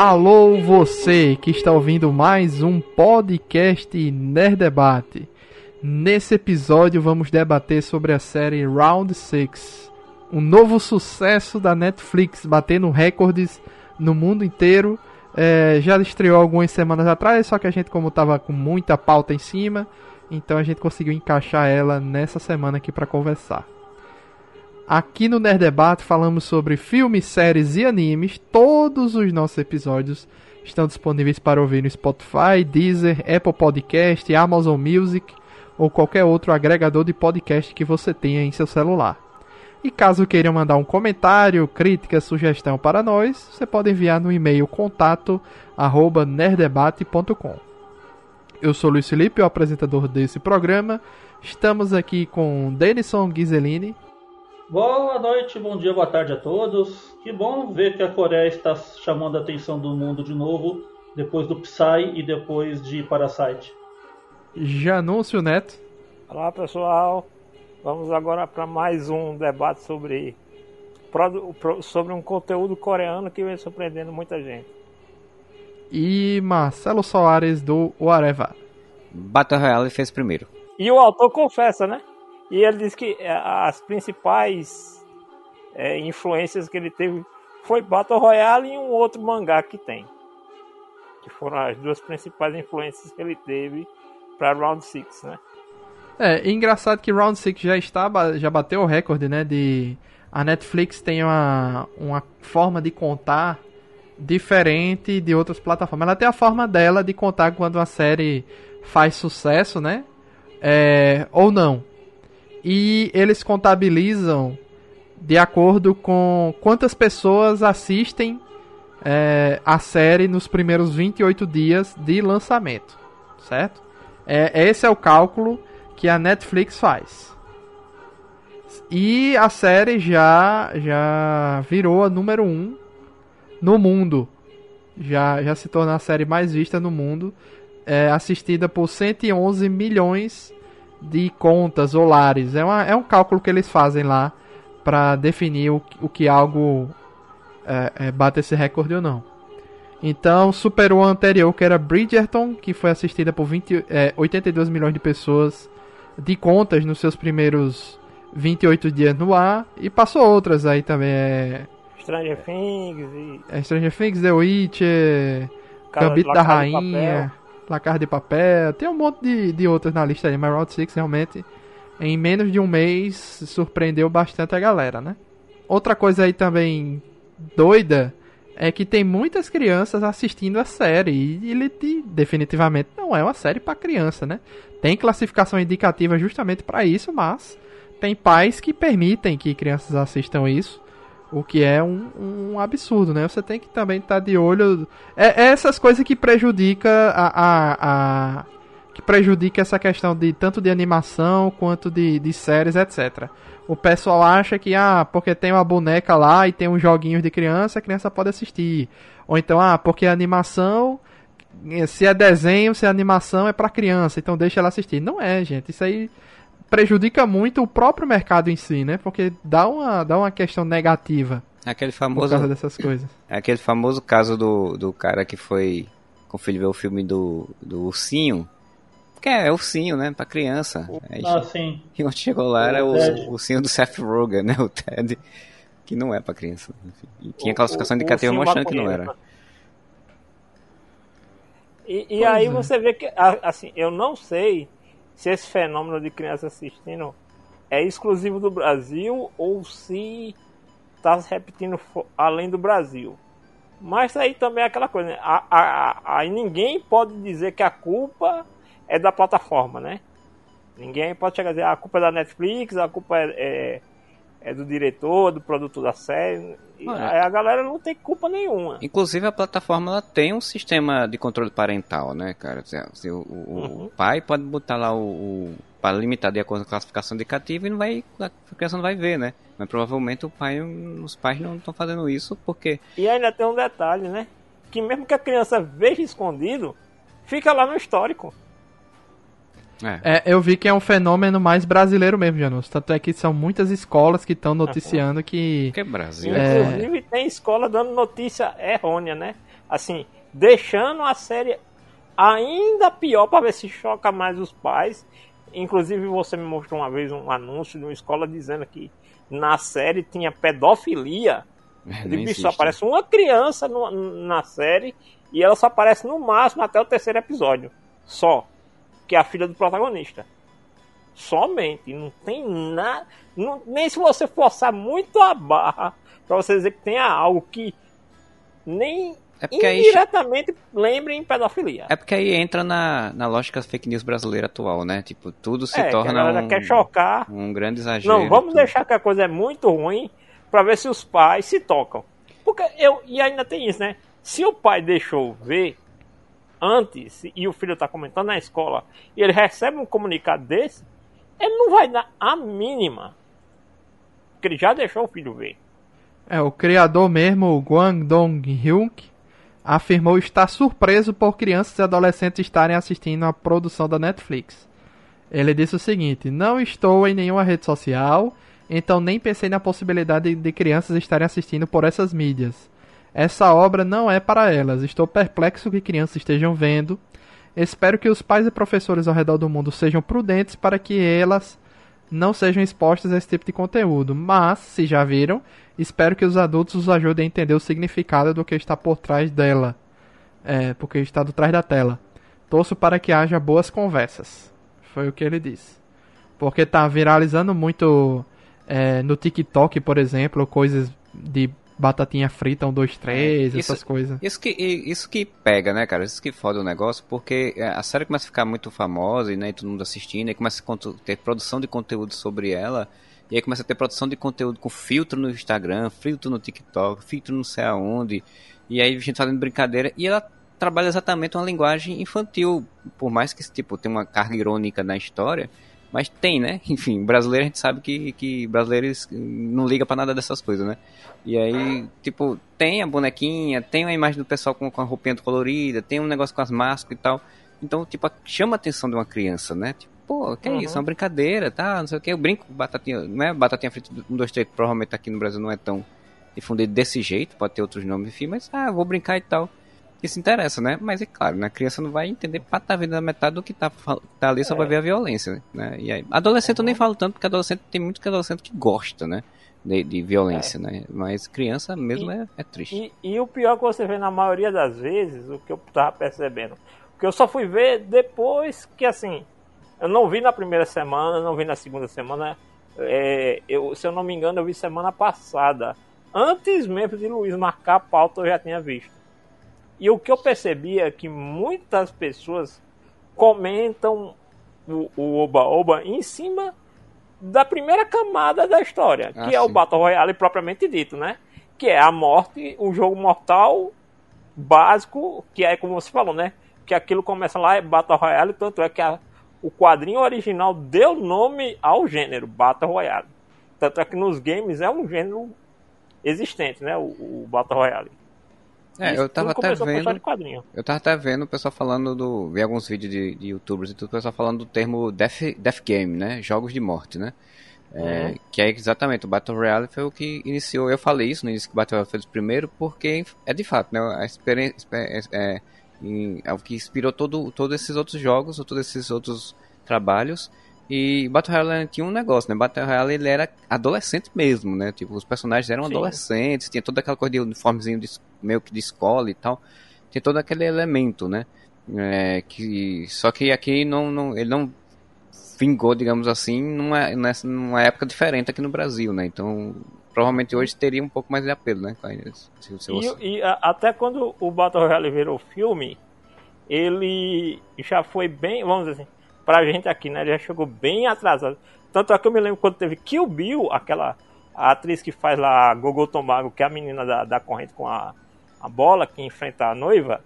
Alô você que está ouvindo mais um podcast Nerd Debate. Nesse episódio vamos debater sobre a série Round 6, um novo sucesso da Netflix, batendo recordes no mundo inteiro. É, já estreou algumas semanas atrás, só que a gente como estava com muita pauta em cima, então a gente conseguiu encaixar ela nessa semana aqui para conversar. Aqui no Nerd Debate falamos sobre filmes, séries e animes. Todos os nossos episódios estão disponíveis para ouvir no Spotify, Deezer, Apple Podcast, Amazon Music ou qualquer outro agregador de podcast que você tenha em seu celular. E caso queiram mandar um comentário, crítica, sugestão para nós, você pode enviar no e-mail contato@nerdebate.com. Eu sou Luiz Felipe, o apresentador desse programa. Estamos aqui com Denison Ghiseline. Boa noite, bom dia, boa tarde a todos. Que bom ver que a Coreia está chamando a atenção do mundo de novo, depois do Psy e depois de Parasite. Janúncio Neto. Olá pessoal, vamos agora para mais um debate sobre, sobre um conteúdo coreano que vem surpreendendo muita gente. E Marcelo Soares do Areva. Battle Royale fez primeiro. E o autor confessa, né? E ele disse que é, as principais é, influências que ele teve foi Battle Royale e um outro mangá que tem. Que foram as duas principais influências que ele teve para Round 6, né? É, engraçado que Round 6 já está já bateu o recorde, né, de a Netflix tem uma, uma forma de contar diferente de outras plataformas. Ela tem a forma dela de contar quando uma série faz sucesso, né? É, ou não e eles contabilizam de acordo com quantas pessoas assistem é, a série nos primeiros 28 dias de lançamento, certo? É, esse é o cálculo que a Netflix faz. E a série já já virou a número 1 um no mundo. Já, já se tornou a série mais vista no mundo, é, assistida por 111 milhões de contas ou lares. É, uma, é um cálculo que eles fazem lá para definir o, o que algo é, é, bate esse recorde ou não. Então superou a anterior, que era Bridgerton, que foi assistida por 20, é, 82 milhões de pessoas de contas nos seus primeiros 28 dias no ar. E passou outras aí também. É... Stranger Things e... É, Stranger Things, The Witcher, Gambito da Rainha. La de Papel, tem um monte de, de outras na lista aí, mas Round 6 realmente, em menos de um mês, surpreendeu bastante a galera, né? Outra coisa aí também doida é que tem muitas crianças assistindo a série e ele definitivamente não é uma série para criança, né? Tem classificação indicativa justamente para isso, mas tem pais que permitem que crianças assistam isso. O que é um, um absurdo, né? Você tem que também estar tá de olho. É, é, essas coisas que prejudica a, a, a, que prejudica essa questão de tanto de animação quanto de, de séries, etc. O pessoal acha que ah, porque tem uma boneca lá e tem uns joguinhos de criança, a criança pode assistir. Ou então, ah, porque a animação se é desenho, se é animação é para criança, então deixa ela assistir. Não é, gente. Isso aí prejudica muito o próprio mercado em si, né? Porque dá uma, dá uma questão negativa. Aquele famoso. Por causa dessas coisas. Aquele famoso caso do, do cara que foi com o filho ver o filme do, do ursinho. Que é, é ursinho, né? Pra criança. Aí, ah, sim. E onde chegou lá era o, o ursinho do Seth Rogen, né? O Ted. Que não é pra criança. Enfim. E tinha classificação o, indicativa mostrando que não era. E, e aí é. você vê que, assim, eu não sei se esse fenômeno de criança assistindo é exclusivo do Brasil ou se está se repetindo além do Brasil. Mas aí também é aquela coisa, né? Aí ninguém pode dizer que a culpa é da plataforma, né? Ninguém pode chegar a dizer ah, a culpa é da Netflix, a culpa é, é é do diretor, do produtor da série. É. a galera não tem culpa nenhuma. Inclusive a plataforma ela tem um sistema de controle parental, né, cara? O, o, uhum. o pai pode botar lá o, o para limitar de acordo com a classificação indicativa e não vai a criança não vai ver, né? Mas provavelmente o pai, os pais não estão fazendo isso porque E ainda tem um detalhe, né? Que mesmo que a criança veja escondido, fica lá no histórico. É. é. eu vi que é um fenômeno mais brasileiro mesmo, Janus. Tanto é que são muitas escolas que estão noticiando que. Que é Brasil. É... Inclusive tem escola dando notícia errônea, né? assim, deixando a série ainda pior para ver se choca mais os pais. Inclusive você me mostrou uma vez um anúncio de uma escola dizendo que na série tinha pedofilia. É, de bicho, só aparece uma criança no, na série e ela só aparece no máximo até o terceiro episódio. Só. Que é a filha do protagonista. Somente. Não tem nada. nem se você forçar muito a barra para você dizer que tenha algo que nem é porque indiretamente aí... lembrem pedofilia. É porque aí entra na, na lógica fake news brasileira atual, né? Tipo, tudo se é, torna um, quer chocar. um grande exagero. Não, vamos tudo. deixar que a coisa é muito ruim para ver se os pais se tocam. Porque eu e ainda tem isso, né? Se o pai deixou ver antes e o filho está comentando na escola e ele recebe um comunicado desse, ele não vai dar a mínima. Porque ele já deixou o filho ver. É, o criador mesmo, o Guangdong-hyuk, afirmou estar surpreso por crianças e adolescentes estarem assistindo a produção da Netflix. Ele disse o seguinte: Não estou em nenhuma rede social, então nem pensei na possibilidade de crianças estarem assistindo por essas mídias. Essa obra não é para elas. Estou perplexo que crianças estejam vendo. Espero que os pais e professores ao redor do mundo sejam prudentes para que elas não sejam expostas a esse tipo de conteúdo. Mas, se já viram, espero que os adultos os ajudem a entender o significado do que está por trás dela. É, porque está do trás da tela. Torço para que haja boas conversas. Foi o que ele disse. Porque está viralizando muito é, no TikTok, por exemplo, coisas de batatinha frita, um, dois, três, é, isso, essas coisas. Isso que, isso que pega, né, cara? Isso que foda o negócio, porque é, a série começa a ficar muito famosa e, né, todo mundo assistindo, e começa a ter produção de conteúdo sobre ela, e aí começa a ter produção de conteúdo com filtro no Instagram, filtro no TikTok, filtro não sei aonde, e aí a gente fazendo brincadeira, e ela trabalha exatamente uma linguagem infantil, por mais que, tipo, tem uma carga irônica na história, mas tem, né? Enfim, brasileiro a gente sabe que, que brasileiros não liga para nada dessas coisas, né? E aí, tipo, tem a bonequinha, tem a imagem do pessoal com, com a roupinha colorida, tem um negócio com as máscaras e tal. Então, tipo, chama a atenção de uma criança, né? Tipo, pô, que é uhum. isso? É uma brincadeira, tá? Não sei o que. Eu brinco batatinha, não é batatinha frita 1, 2, 3, provavelmente aqui no Brasil não é tão difundido desse jeito, pode ter outros nomes, enfim, mas ah, vou brincar e tal que se interessa, né? Mas é claro, né? a criança não vai entender para tá vendo a metade do que tá, tá ali, só é. vai ver a violência, né? E aí, adolescente eu nem falo tanto, porque adolescente tem muito que adolescente que gosta, né? De, de violência, é. né? Mas criança mesmo e, é, é triste. E, e, o pior que você vê na maioria das vezes, o que eu tava percebendo, que eu só fui ver depois que assim, eu não vi na primeira semana, não vi na segunda semana, é, eu, se eu não me engano, eu vi semana passada. Antes mesmo de Luiz marcar a pauta, eu já tinha visto. E o que eu percebi é que muitas pessoas comentam o Oba-Oba em cima da primeira camada da história, ah, que é o Battle Royale propriamente dito, né? Que é a morte, o jogo mortal básico, que é como você falou, né? Que aquilo começa lá é Battle Royale, tanto é que a, o quadrinho original deu nome ao gênero Battle Royale. Tanto é que nos games é um gênero existente, né? O, o Battle Royale. É, eu tava até vendo. Eu tava até vendo o pessoal falando do. Vi alguns vídeos de, de youtubers e tudo, o pessoal falando do termo death, death game, né? Jogos de morte, né? É, uhum. Que é exatamente, o Battle Royale foi o que iniciou. Eu falei isso no início que o Battle Royale foi o primeiro, porque é de fato, né? A experiência. É, é, é, o que inspirou todo, todos esses outros jogos, todos esses outros trabalhos. E Battle Royale tinha um negócio, né? Battle Royale ele era adolescente mesmo, né? Tipo, os personagens eram Sim. adolescentes, tinha toda aquela coisa de uniformezinho de, meio que de escola e tal. Tinha todo aquele elemento, né? É, que, só que aqui não, não, ele não vingou, digamos assim, numa, nessa, numa época diferente aqui no Brasil, né? Então, provavelmente hoje teria um pouco mais de apelo, né? Se, se você... e, e a, até quando o Battle Royale virou filme, ele já foi bem, vamos dizer assim, pra gente aqui, né? Ele já chegou bem atrasado. Tanto é que eu me lembro quando teve Kill Bill, aquela atriz que faz lá Gogo Tomago, que é a menina da, da corrente com a, a bola que enfrenta a noiva.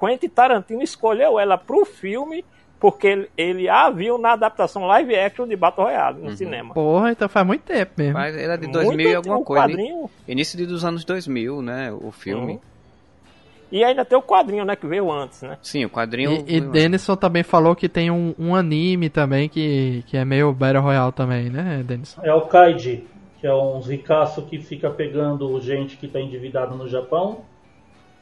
Quentin Tarantino escolheu ela pro filme porque ele, ele a viu na adaptação live action de Battle Royale no uhum. cinema. Porra, então faz muito tempo mesmo. Mas era de 2000 muito e alguma coisa. Quadrinho... Início dos anos 2000, né? O filme. Uhum. E ainda tem o quadrinho, né, que veio antes, né? Sim, o quadrinho. E, e Denison também falou que tem um, um, anime também que, que é meio Battle Royale também, né, Denison? É o Kaiji, que é um ricaço que fica pegando gente que tá endividado no Japão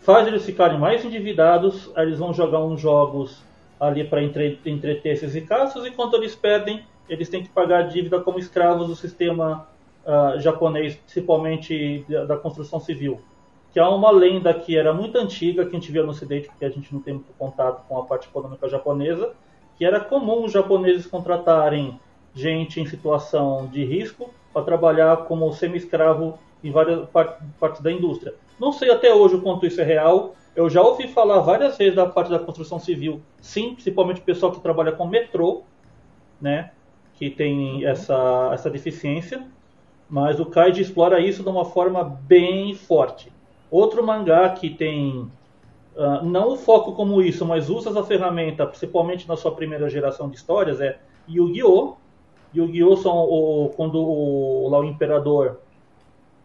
faz eles ficarem mais endividados, eles vão jogar uns jogos ali para entre, entreter esses ricaços, e quando eles perdem, eles têm que pagar a dívida como escravos do sistema uh, japonês, principalmente da, da, construção civil. Que é uma lenda que era muito antiga, que a gente via no Ocidente, porque a gente não tem muito contato com a parte econômica japonesa, que era comum os japoneses contratarem gente em situação de risco para trabalhar como semi-escravo em várias partes da indústria. Não sei até hoje o quanto isso é real. Eu já ouvi falar várias vezes da parte da construção civil, sim, principalmente o pessoal que trabalha com metrô, né, que tem essa, essa deficiência. Mas o Kaiji explora isso de uma forma bem forte. Outro mangá que tem uh, não o foco como isso, mas usa essa ferramenta, principalmente na sua primeira geração de histórias, é Yu-Gi-Oh! Yu-Gi-Oh! o, quando o, lá o imperador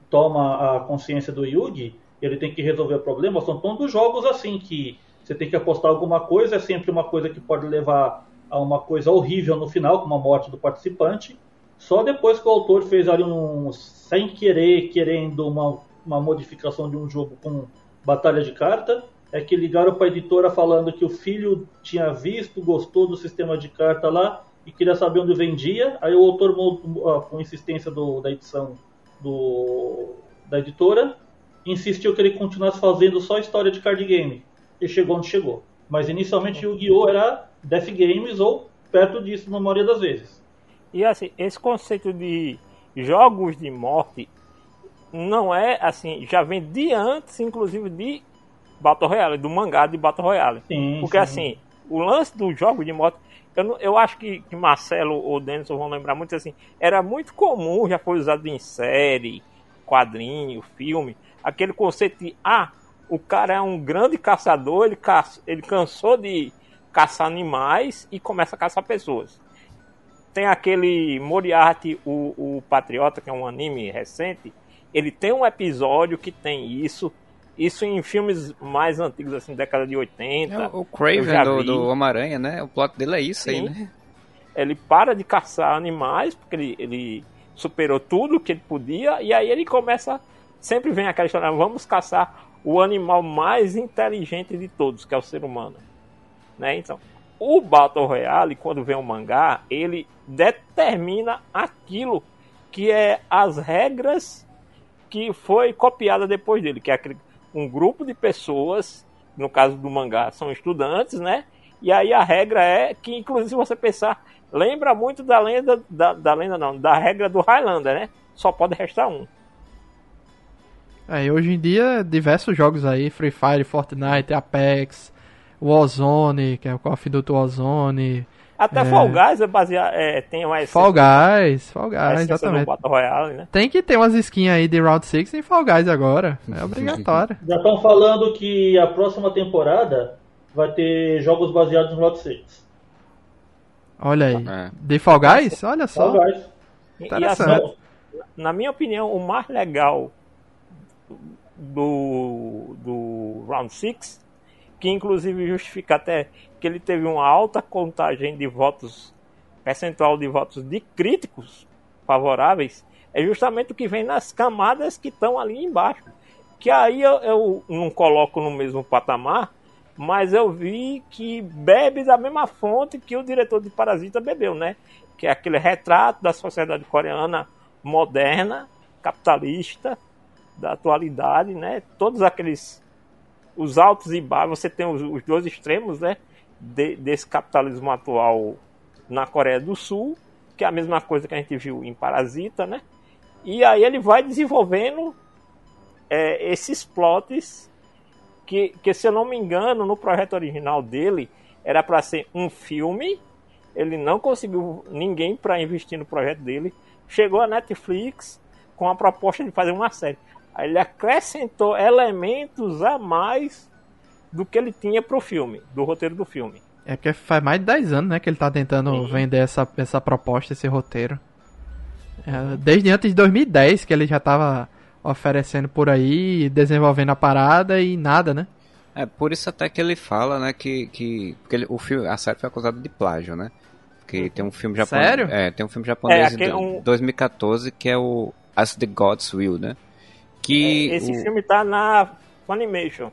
toma a consciência do Yugi, ele tem que resolver o problema. São todos jogos assim que você tem que apostar alguma coisa, é sempre uma coisa que pode levar a uma coisa horrível no final, como a morte do participante. Só depois que o autor fez ali um, sem querer, querendo uma, uma modificação de um jogo com batalha de carta, é que ligaram para a editora falando que o filho tinha visto, gostou do sistema de carta lá e queria saber onde vendia. Aí o autor, com insistência do, da edição do, da editora, insistiu que ele continuasse fazendo só história de card game. E chegou onde chegou. Mas inicialmente o Yu-Gi-Oh! era Death Games ou perto disso na maioria das vezes. E assim, esse conceito de jogos de morte não é assim, já vem de antes, inclusive, de Battle Royale, do mangá de Battle Royale. Sim, Porque sim. assim, o lance do jogo de morte, eu, eu acho que, que Marcelo ou Denison vão lembrar muito assim, era muito comum, já foi usado em série, quadrinho, filme, aquele conceito de ah, o cara é um grande caçador, ele, caça, ele cansou de caçar animais e começa a caçar pessoas. Tem aquele Moriarty, o, o Patriota, que é um anime recente, ele tem um episódio que tem isso. Isso em filmes mais antigos, assim, década de 80. É, o Craven do, do Homem-Aranha, né? O plot dele é isso Sim. aí, né? Ele para de caçar animais, porque ele, ele superou tudo que ele podia, e aí ele começa sempre vem aquela história, vamos caçar o animal mais inteligente de todos, que é o ser humano. Né? Então, o Battle Royale, quando vem o mangá, ele determina aquilo que é as regras que foi copiada depois dele, que é um grupo de pessoas, no caso do mangá, são estudantes, né? E aí a regra é que, inclusive, você pensar, lembra muito da lenda, da, da lenda não, da regra do Highlander, né? Só pode restar um. É, hoje em dia, diversos jogos aí, Free Fire, Fortnite, Apex, Warzone, que é o Call of Duty Warzone. Até é... Fall Guys é baseado, é, tem mais... Fall Guys, Fall Guys, exatamente. Battle Royale, né? Tem que ter umas skins aí de Round 6 em Fall Guys agora, é obrigatório. Já estão falando que a próxima temporada vai ter jogos baseados no Round 6. Olha aí, é. de Fall Guys? Olha só. Fall Guys. Interessante. E, assim, na minha opinião, o mais legal do, do Round 6, que inclusive justifica até que ele teve uma alta contagem de votos, percentual de votos de críticos favoráveis, é justamente o que vem nas camadas que estão ali embaixo. Que aí eu, eu não coloco no mesmo patamar, mas eu vi que bebe da mesma fonte que o diretor de Parasita bebeu, né? Que é aquele retrato da sociedade coreana moderna, capitalista, da atualidade, né? Todos aqueles os altos e baixos, você tem os, os dois extremos, né? De, desse capitalismo atual na Coreia do Sul, que é a mesma coisa que a gente viu em Parasita, né? E aí ele vai desenvolvendo é, esses plots que, que, se eu não me engano, no projeto original dele era para ser um filme. Ele não conseguiu ninguém para investir no projeto dele. Chegou a Netflix com a proposta de fazer uma série. Aí ele acrescentou elementos a mais do que ele tinha pro filme, do roteiro do filme. É porque faz mais de 10 anos, né, que ele tá tentando Sim. vender essa, essa proposta, esse roteiro. É, desde antes de 2010 que ele já tava oferecendo por aí, desenvolvendo a parada e nada, né? É, por isso até que ele fala, né, que, que porque ele, o filme, a série foi acusada de plágio, né? Porque tem um filme japonês, Sério? É, tem um filme japonês é, de um... 2014 que é o As the Gods Will, né? Que é, esse o... filme tá na Funimation.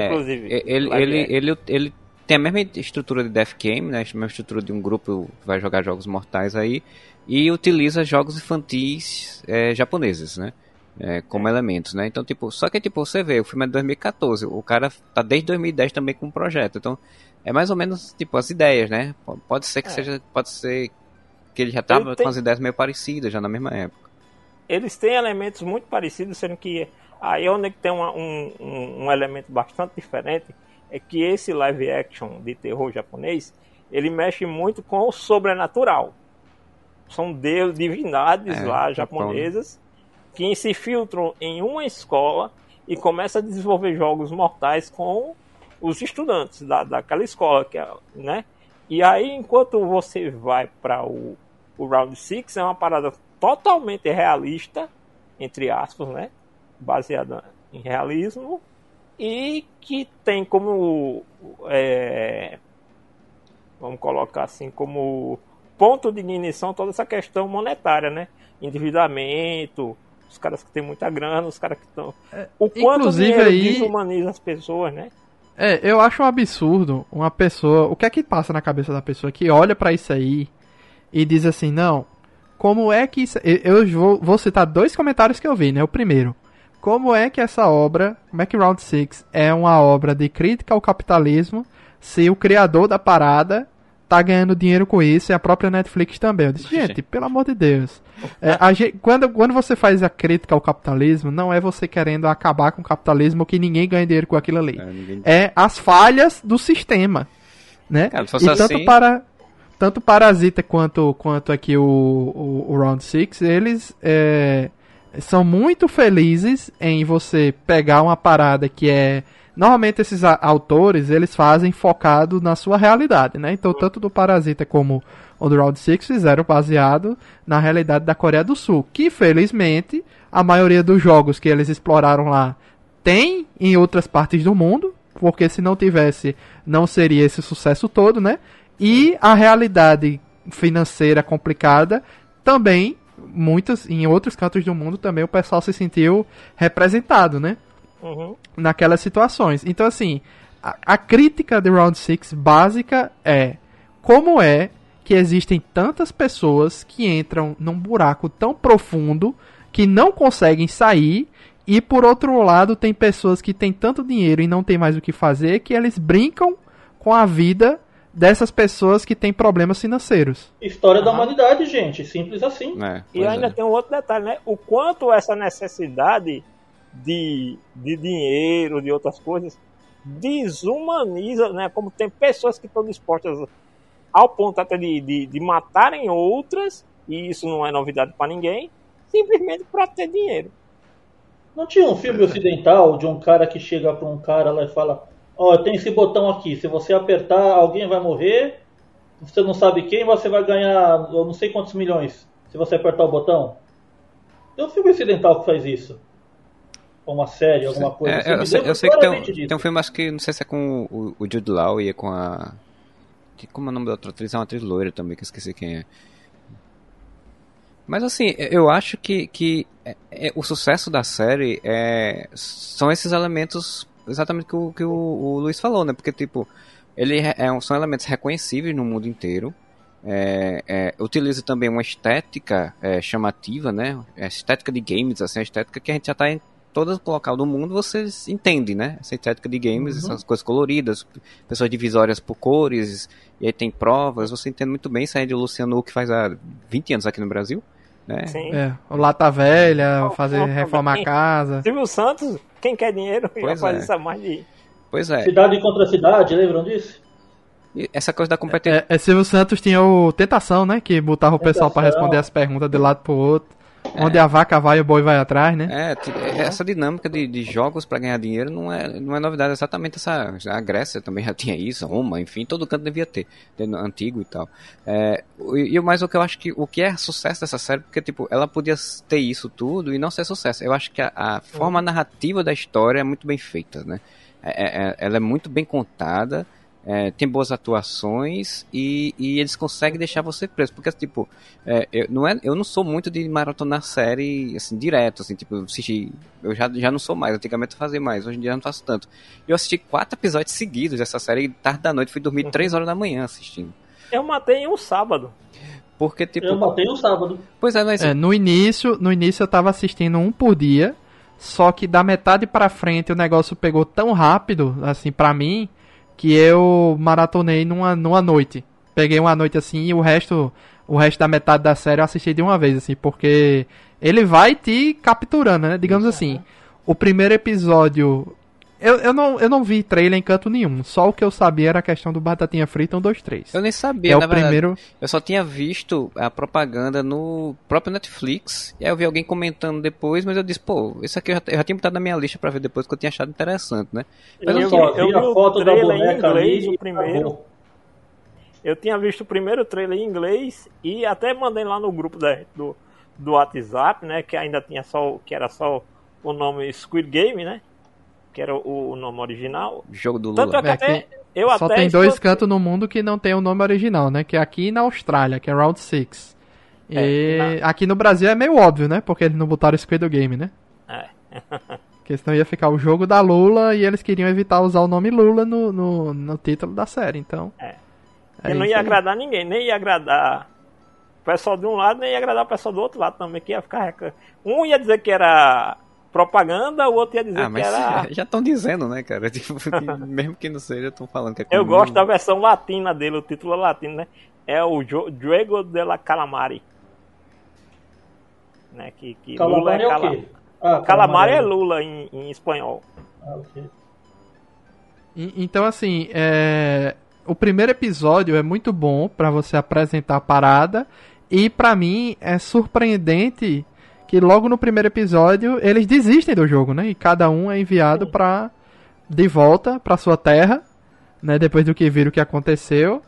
É, inclusive. ele, ele, action. ele, ele tem a mesma estrutura de Death Game, né? A mesma estrutura de um grupo que vai jogar jogos mortais aí. E utiliza jogos infantis é, japoneses, né? É, como elementos, né? Então, tipo, só que tipo, você vê, o filme é de 2014, o cara tá desde 2010 também com o projeto. Então, é mais ou menos tipo as ideias, né? Pode ser que É. seja, pode ser que ele já tava Ele tem- com as ideias meio parecidas já na mesma época. Eles têm elementos muito parecidos, sendo que aí onde é tem uma- um, um, um elemento bastante diferente é que esse live action de terror japonês ele mexe muito com o sobrenatural. São deuses, divindades É, lá Japão, japonesas que se filtram em uma escola e começam a desenvolver jogos mortais com os estudantes da, daquela escola, que é, né? E aí, enquanto você vai para o, o Round 6, é uma parada totalmente realista, entre aspas, né? Baseada em realismo, e que tem como. é, vamos colocar assim, como ponto de ignição toda essa questão monetária, né? Endividamento, os caras que têm muita grana, os caras que estão. O quanto inclusive aí- desumaniza as pessoas, né? É, eu acho um absurdo uma pessoa. O que é que passa na cabeça da pessoa que olha pra isso aí e diz assim: não, como é que isso. Eu eu vou, vou citar dois comentários que eu vi, né? O primeiro. Como é que essa obra, como é que Round 6 é uma obra de crítica ao capitalismo se o criador da parada tá ganhando dinheiro com isso e a própria Netflix também? Eu disse, gente, pelo amor de Deus. É, a gente- quando, quando você faz a crítica ao capitalismo, não é você querendo acabar com o capitalismo que ninguém ganha dinheiro com aquilo ali É, ninguém- é as falhas do sistema, né? Cara, e tanto assim- para tanto Parasita quanto quanto aqui o, o, o Round Six, eles é, são muito felizes em você pegar uma parada que é normalmente esses autores eles fazem focado na sua realidade, né? Então tanto do Parasita como o do Round Six fizeram baseado na realidade da Coreia do Sul, que felizmente a maioria dos jogos que eles exploraram lá tem em outras partes do mundo, porque se não tivesse, não seria esse sucesso todo, né? E a realidade financeira complicada também, muitas, em outros cantos do mundo também o pessoal se sentiu representado, né? Uhum. naquelas situações. Então, assim, a, a crítica de Round 6 básica é como é que existem tantas pessoas que entram num buraco tão profundo que não conseguem sair e por outro lado tem pessoas que têm tanto dinheiro e não tem mais o que fazer que eles brincam com a vida dessas pessoas que têm problemas financeiros. História da humanidade, gente. Simples assim. É, E ainda é. tem um outro detalhe, né? O quanto essa necessidade de, de dinheiro, de outras coisas, desumaniza, né? Como tem pessoas que estão dispostas ao ponto até de, de, de matarem outras, e isso não é novidade para ninguém, simplesmente para ter dinheiro. Não tinha um filme ocidental de um cara que chega pra um cara lá e fala: Ó, tem esse botão aqui, se você apertar, alguém vai morrer. Você não sabe quem, você vai ganhar eu não sei quantos milhões se você apertar o botão. Tem um filme ocidental que faz isso. Ou uma série, alguma coisa. É, assim, eu, me sei, eu sei que tem um, tem um filme, acho que, não sei se é com o, o Jude Law e é com a... que- Como é o nome da outra atriz? É uma atriz loira também, que eu esqueci quem é. Mas assim, eu acho que, que é- é- o sucesso da série é, são esses elementos exatamente que o, que o, o Luiz falou, né? Porque, tipo, ele é, é são elementos reconhecíveis no mundo inteiro. É, é, utiliza também uma estética é, chamativa, né? A estética de games, assim, a estética que a gente já tá em todo local do mundo, vocês entendem, né? Essa estética de games, essas coisas coloridas, pessoas divisórias por cores, e aí tem provas, você entende muito bem, isso aí de Luciano Huck faz há 20 anos aqui no Brasil, né? Sim. É, o Lata Velha, fazer oh, reformar a casa. Silvio Santos, quem quer dinheiro, já Pois faz é. isso há mais de. Pois é, Cidade contra cidade, lembram disso? e essa coisa da competência. É, é, Silvio Santos tinha o Tentação, né? Que botava o pessoal pra Tentação. responder as perguntas de lado pro outro. Onde a vaca vai, o boi vai atrás, né? É, t- essa dinâmica de, de jogos para ganhar dinheiro não é, não é novidade, é exatamente essa. A Grécia também já tinha isso, Roma, enfim, todo canto devia ter, antigo e tal. É, e, e mais o que eu acho que o que é sucesso dessa série, porque tipo, ela podia ter isso tudo e não ser sucesso. Eu acho que a, a forma narrativa da história é muito bem feita, né? É- é- é- ela é muito bem contada é, tem boas atuações e, e, eles conseguem deixar você preso. Porque, tipo, é, eu, não é, eu não sou muito de maratonar série, assim, direto, assim, tipo, assistir, eu já, já não sou mais, antigamente eu fazia mais, hoje em dia eu não faço tanto. Eu assisti quatro episódios seguidos dessa série, tarde da noite, fui dormir uhum. três horas da manhã assistindo. Eu matei em um sábado. Porque, tipo... Eu matei um sábado. Pois é, mas... É, no início, no início eu tava assistindo um por dia, só que da metade para frente o negócio pegou tão rápido, assim, para mim, que eu maratonei numa, numa noite. Peguei uma noite assim e o resto, o resto da metade da série eu assisti de uma vez, assim, porque ele vai te capturando, né? Digamos assim. O primeiro episódio. Eu, eu, não, eu não vi trailer em canto nenhum. Só o que eu sabia era a questão do Batatinha Frita 1, 2, 3. Eu nem sabia, é o verdade, primeiro. Eu só tinha visto a propaganda no próprio Netflix. E aí eu vi alguém comentando depois, mas eu disse, pô, isso aqui eu já, eu já tinha botado na minha lista pra ver depois, que eu tinha achado interessante, né? Mas eu, eu, só vi a foto da boneca em inglês, o primeiro. Eu tinha visto o primeiro trailer em inglês e até mandei lá no grupo da, do, do WhatsApp, né? Que ainda tinha só, que era só o nome Squid Game, né? Que era o, nome original. Jogo do Lula. Tanto é que até, eu Só até tem estou... dois cantos no mundo que não tem o nome original, né? Que é aqui na Austrália, que é Round 6. É, e na... aqui no Brasil é meio óbvio, né? Porque eles não botaram Squid Game, né? É. Porque senão ia ficar o jogo da Lula e eles queriam evitar usar o nome Lula no, no, no título da série, então. É. é não ia aí. agradar ninguém, nem ia agradar o pessoal de um lado, nem ia agradar o pessoal do outro lado também, que ia ficar. Um ia dizer que era propaganda, o outro ia dizer ah, que era. Já estão dizendo, né, cara? Tipo, mesmo que não seja, estão falando que é Eu gosto da versão latina dele, o título é latino, né? É o Diego de la Calamari. Né? Que, que Lula é, é Cala... ah, Calamari é Lula em, em espanhol. Ah, ok. então, assim, é... o primeiro episódio é muito bom para você apresentar a parada. E para mim é surpreendente que logo no primeiro episódio eles desistem do jogo, né? E cada um é enviado para de volta para sua terra, né? Depois do que viram o que aconteceu.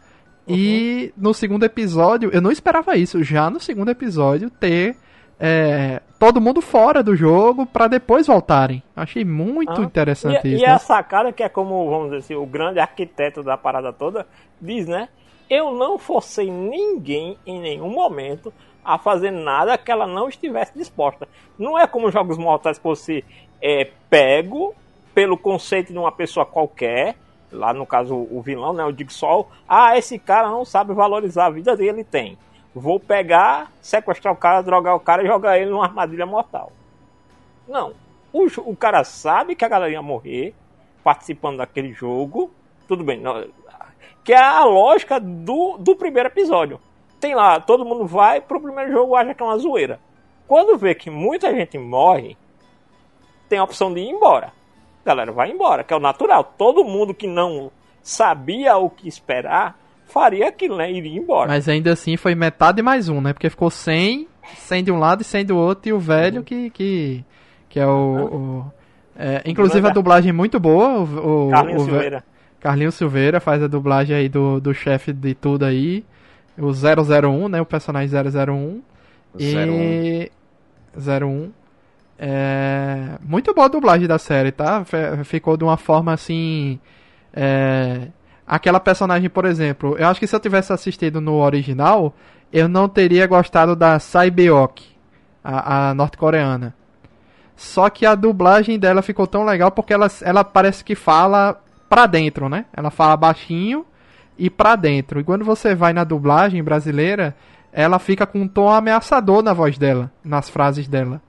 Uhum. E no segundo episódio, eu não esperava isso, já no segundo episódio ter é, todo mundo fora do jogo para depois voltarem. Achei muito ah, interessante e, isso. E né? a sacada que é como, vamos dizer assim, o grande arquiteto da parada toda diz, né? Eu não forcei ninguém em nenhum momento a fazer nada que ela não estivesse disposta. Não é como jogos mortais que você é pego pelo conceito de uma pessoa qualquer, lá no caso o vilão, né, o Jigsaw, ah, esse cara não sabe valorizar a vida dele, tem. Vou pegar, sequestrar o cara, drogar o cara e jogar ele numa armadilha mortal. Não. O, o cara sabe que a galera ia morrer participando daquele jogo. Tudo bem. Não, que é a lógica do, do primeiro episódio tem lá, todo mundo vai pro primeiro jogo acha que é uma zoeira. Quando vê que muita gente morre, tem a opção de ir embora. A galera vai embora, que é o natural. Todo mundo que não sabia o que esperar faria aquilo, né? Iria embora. Mas ainda assim foi metade mais um, né? Porque ficou 100, 100 de um lado e 100 do outro, e o velho uhum. que, que, que é o. o é, inclusive a dublagem muito boa. O, Carlinhos o, Silveira. Carlinhos Silveira faz a dublagem aí do, do chefe de tudo aí o 001, né? O personagem 001. 01. E. 01. É... Muito boa a dublagem da série, tá? Ficou de uma forma assim. É... Aquela personagem, por exemplo, eu acho que se eu tivesse assistido no original, eu não teria gostado da Saibeok, a, a norte-coreana. Só que a dublagem dela ficou tão legal porque ela, ela parece que fala pra dentro, né? Ela fala baixinho e pra dentro. E quando você vai na dublagem brasileira, ela fica com um tom ameaçador na voz dela, nas frases dela.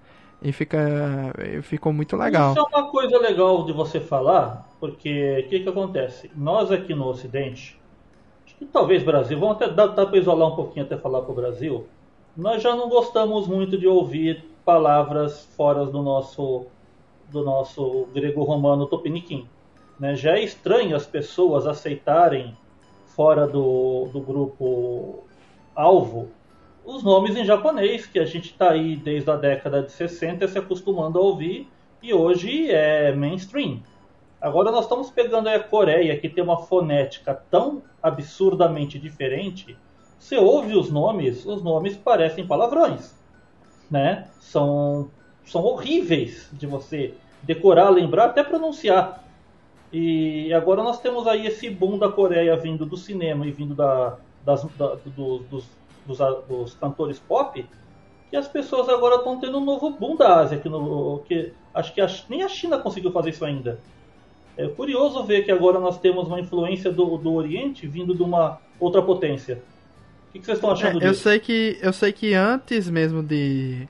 E fica ficou muito legal. Isso é uma coisa legal de você falar, porque o que, que acontece? Nós aqui no Ocidente, que talvez Brasil, vamos até dar, dar para isolar um pouquinho até falar para o Brasil, nós já não gostamos muito de ouvir palavras fora do nosso do nosso grego-romano topiniquim. Né? Já é estranho as pessoas aceitarem fora do, do grupo alvo os nomes em japonês, que a gente está aí desde a década de 60 se acostumando a ouvir e hoje é mainstream. Agora nós estamos pegando a Coreia, que tem uma fonética tão absurdamente diferente. Você ouve os nomes, os nomes parecem palavrões, né? São, são horríveis de você decorar, lembrar, até pronunciar. E agora nós temos aí esse boom da Coreia vindo do cinema e vindo da, das, da, do, dos, dos, dos, cantores pop, que as pessoas agora estão tendo um novo boom da Ásia, que, no, que acho que a, nem a China conseguiu fazer isso ainda. É curioso ver que agora nós temos uma influência do, do Oriente vindo de uma outra potência. O que, que vocês estão achando é, disso? Eu sei que eu sei que antes mesmo de,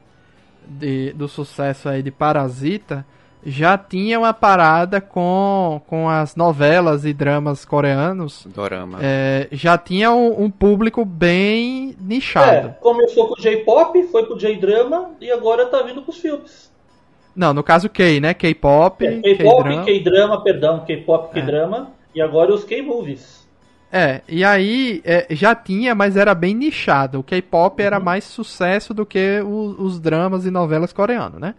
de do sucesso aí de Parasita já tinha uma parada com, com as novelas e dramas coreanos. Dorama. É, já tinha um, um, público bem nichado. É, começou com o J-pop, foi pro J-drama e agora tá vindo pros filmes. Não, no caso K, né? K-pop. É, K-pop, K-drama, perdão, K-pop, K-drama. É. E agora os K-movies. É, e aí é, já tinha, mas era bem nichado. O K-pop uhum. era mais sucesso do que o, os dramas e novelas coreanos, né?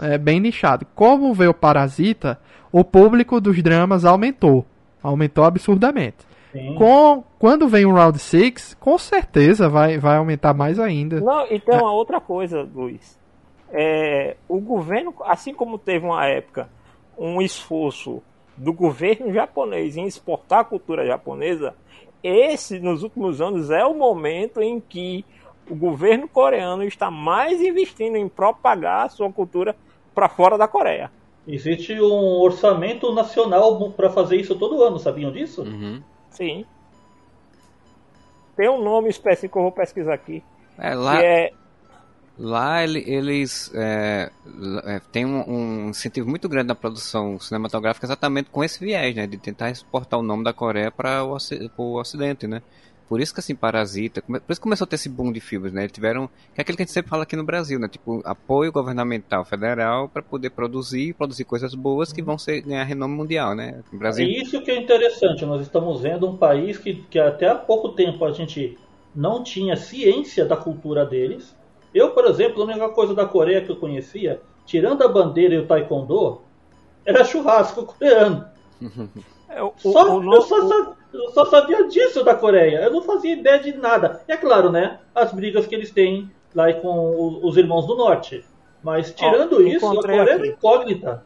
É, bem nichado. Como veio o Parasita, o público dos dramas aumentou. Aumentou absurdamente. Com, quando vem o Round 6, com certeza vai, vai aumentar mais ainda. Não, e tem uma outra coisa, Luiz. É, o governo, assim como teve uma época um esforço do governo japonês em exportar a cultura japonesa, esse, nos últimos anos, é o momento em que o governo coreano está mais investindo em propagar a sua cultura para fora da Coreia. Existe um orçamento nacional para fazer isso todo ano, sabiam disso? Uhum. Sim. Tem um nome específico, eu vou pesquisar aqui. É, lá, é... lá eles é, é, têm um, um, incentivo muito grande na produção cinematográfica exatamente com esse viés, né? De tentar exportar o nome da Coreia para o, o Ocidente, né? Por isso que, assim, Parasita, por isso que começou a ter esse boom de filmes, né? Eles tiveram, que é aquilo que a gente sempre fala aqui no Brasil, né? Tipo, apoio governamental federal para poder produzir, produzir coisas boas que vão ser, ganhar renome mundial, né? No Brasil... É isso que é interessante, nós estamos vendo um país que, que até há pouco tempo a gente não tinha ciência da cultura deles. Eu, por exemplo, a única coisa da Coreia que eu conhecia, tirando a bandeira e o taekwondo, era churrasco coreano. É, o, só, o, eu, só, eu só sabia disso da Coreia. Eu não fazia ideia de nada. E é claro, né? As brigas que eles têm lá com os irmãos do norte. Mas tirando Ó, isso, a Coreia é incógnita.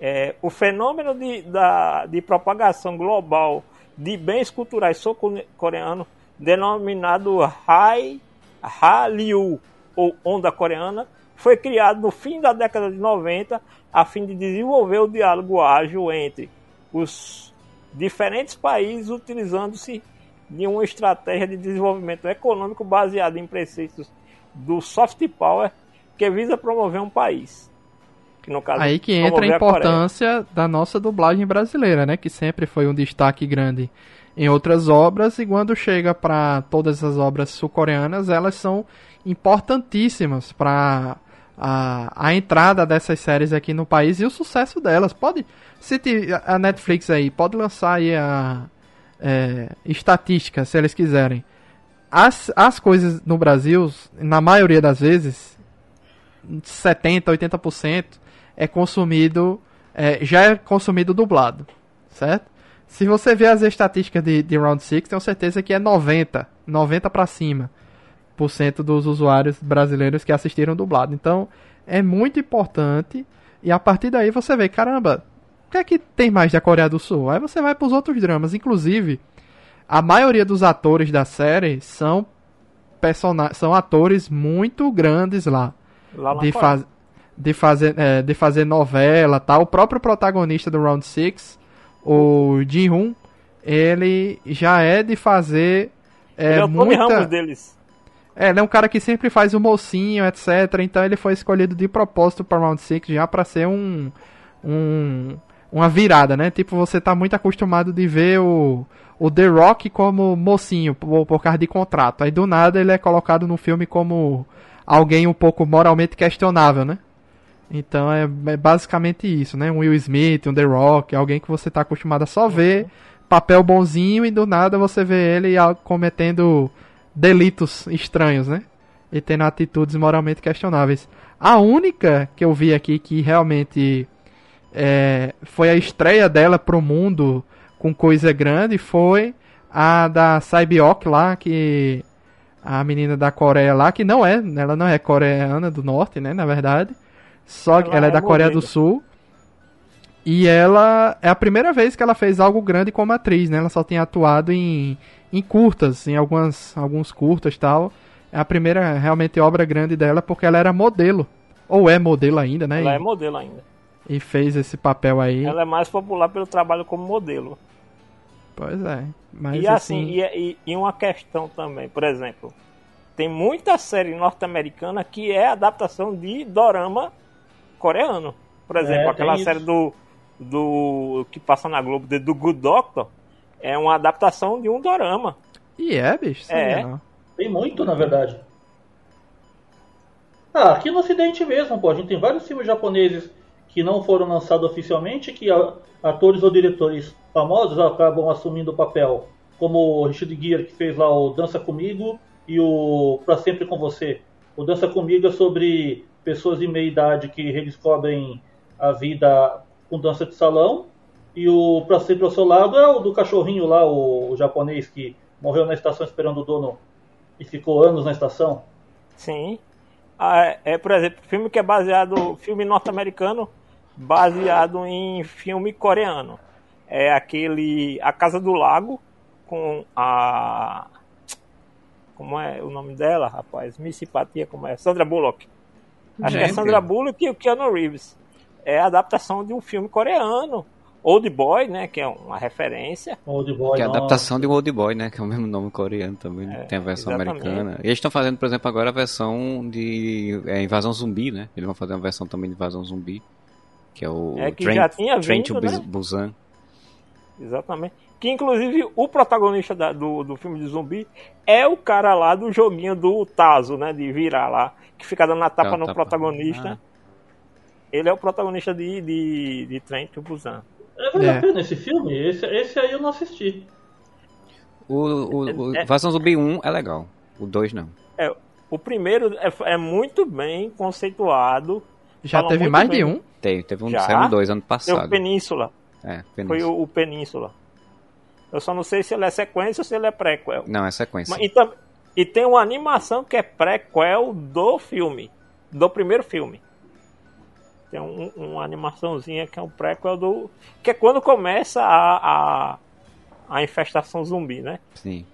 É, o fenômeno de, da, de propagação global de bens culturais sul-coreanos, denominado Hai, Hallyu, ou onda coreana, foi criado no fim da década de 90 a fim de desenvolver o diálogo ágil entre os diferentes países utilizando-se de uma estratégia de desenvolvimento econômico baseada em preceitos do soft power que visa promover um país. Que no caso, Aí que entra a importância a da nossa dublagem brasileira, né? Que sempre foi um destaque grande em outras obras e quando chega para todas as obras sul-coreanas, elas são importantíssimas para a, a entrada dessas séries aqui no país e o sucesso delas. Pode, se a Netflix aí pode lançar aí a é, estatística, se eles quiserem. As, as coisas no Brasil, na maioria das vezes, 70, 80% é consumido, é, já é consumido dublado, certo? Se você ver as estatísticas de, de Round 6, tenho certeza que é 90, 90 para cima dos usuários brasileiros que assistiram dublado. Então, é muito importante. E a partir daí você vê, caramba, o que é que tem mais da Coreia do Sul? Aí você vai para os outros dramas. Inclusive, a maioria dos atores da série são são atores muito grandes lá. lá de, faz de, fazer, é, de fazer novela tal. O próprio protagonista do Round 6, o Jin-Hoon, ele já é de fazer. É, ele é o muita... deles. É, ele é um cara que sempre faz o mocinho, etc. Então ele foi escolhido de propósito para Round 6 já para ser um, um uma virada, né? Tipo, você tá muito acostumado de ver o, o The Rock como mocinho, por, por causa de contrato. Aí do nada ele é colocado no filme como alguém um pouco moralmente questionável, né? Então é, é, basicamente isso, né? Um Will Smith, um The Rock, alguém que você tá acostumado a só ver papel bonzinho e do nada você vê ele cometendo delitos estranhos, né? E tendo atitudes moralmente questionáveis. A única que eu vi aqui que realmente é, foi a estreia dela pro mundo com coisa grande foi a da Cybiok lá, que a menina da Coreia lá, que não é, ela não é coreana do norte, né, na verdade. Só que ela, ela é, é da Coreia do Sul. E ela é a primeira vez que ela fez algo grande como atriz, né? Ela só tinha atuado em, em curtas, em algumas, alguns curtas tal. É a primeira realmente obra grande dela porque ela era modelo. Ou é modelo ainda, né? Ela e, é modelo ainda. E fez esse papel aí. Ela é mais popular pelo trabalho como modelo. Pois é. Mas e assim, assim e, e, uma questão também, por exemplo, tem muita série norte-americana que é adaptação de dorama coreano. Por exemplo, é, aquela série do, do que passa na Globo, do Good Doctor, é uma adaptação de um dorama. E é, bicho? É. Não. Tem muito, na verdade. Ah, aqui no ocidente mesmo, pô. A gente tem vários filmes japoneses que não foram lançados oficialmente, que atores ou diretores famosos acabam assumindo o papel. Como o Richard Gere, que fez lá o Dança Comigo e o Pra Sempre Com Você. O Dança Comigo é sobre pessoas de meia idade que redescobrem a vida com dança de salão. E o Pra Sempre ao Seu Lado é o do cachorrinho lá, o, o japonês que morreu na estação esperando o dono e ficou anos na estação. Sim. Ah, é, por exemplo, filme que é baseado, filme norte-americano baseado em filme coreano. É aquele A Casa do Lago com a como é o nome dela, rapaz? Me simpatia como é? Sandra Bullock. Acho Gente. que é Sandra Bullock e o Keanu Reeves. É a adaptação de um filme coreano Old Boy, né? Que é uma referência. Old Boy. Que é a adaptação de Old Boy, né? Que é o mesmo nome coreano também. É, Tem a versão exatamente. americana. E eles estão fazendo, por exemplo, agora a versão de é, Invasão Zumbi, né? Eles vão fazer uma versão também de Invasão Zumbi. Que é o é que Trent, já tinha vindo, Trent né? Busan. Exatamente. Que inclusive o protagonista da, do, do filme de zumbi é o cara lá do joguinho do Tazo, né? De virar lá. Que fica dando a tapa no tapa. protagonista. Ah. Ele é o protagonista de, de, de Trent Busan. É, vale é. a pena esse filme? Esse, esse aí eu não assisti. O, o, o é, Vazão Zumbi 1 é legal, o 2 não. É, o primeiro é, é muito bem conceituado. Já teve mais bem. de um? Teve, teve um, Já? saiu dois ano passado. Teve o Península. É, Península. Foi o, o, Península. Eu só não sei se ele é sequência ou se ele é prequel. Não, é sequência. Mas, e, e tem uma animação que é prequel do filme, do primeiro filme. Tem um, uma animaçãozinha que é um prequel do. Que é quando começa a, a, a infestação zumbi, né? Sim.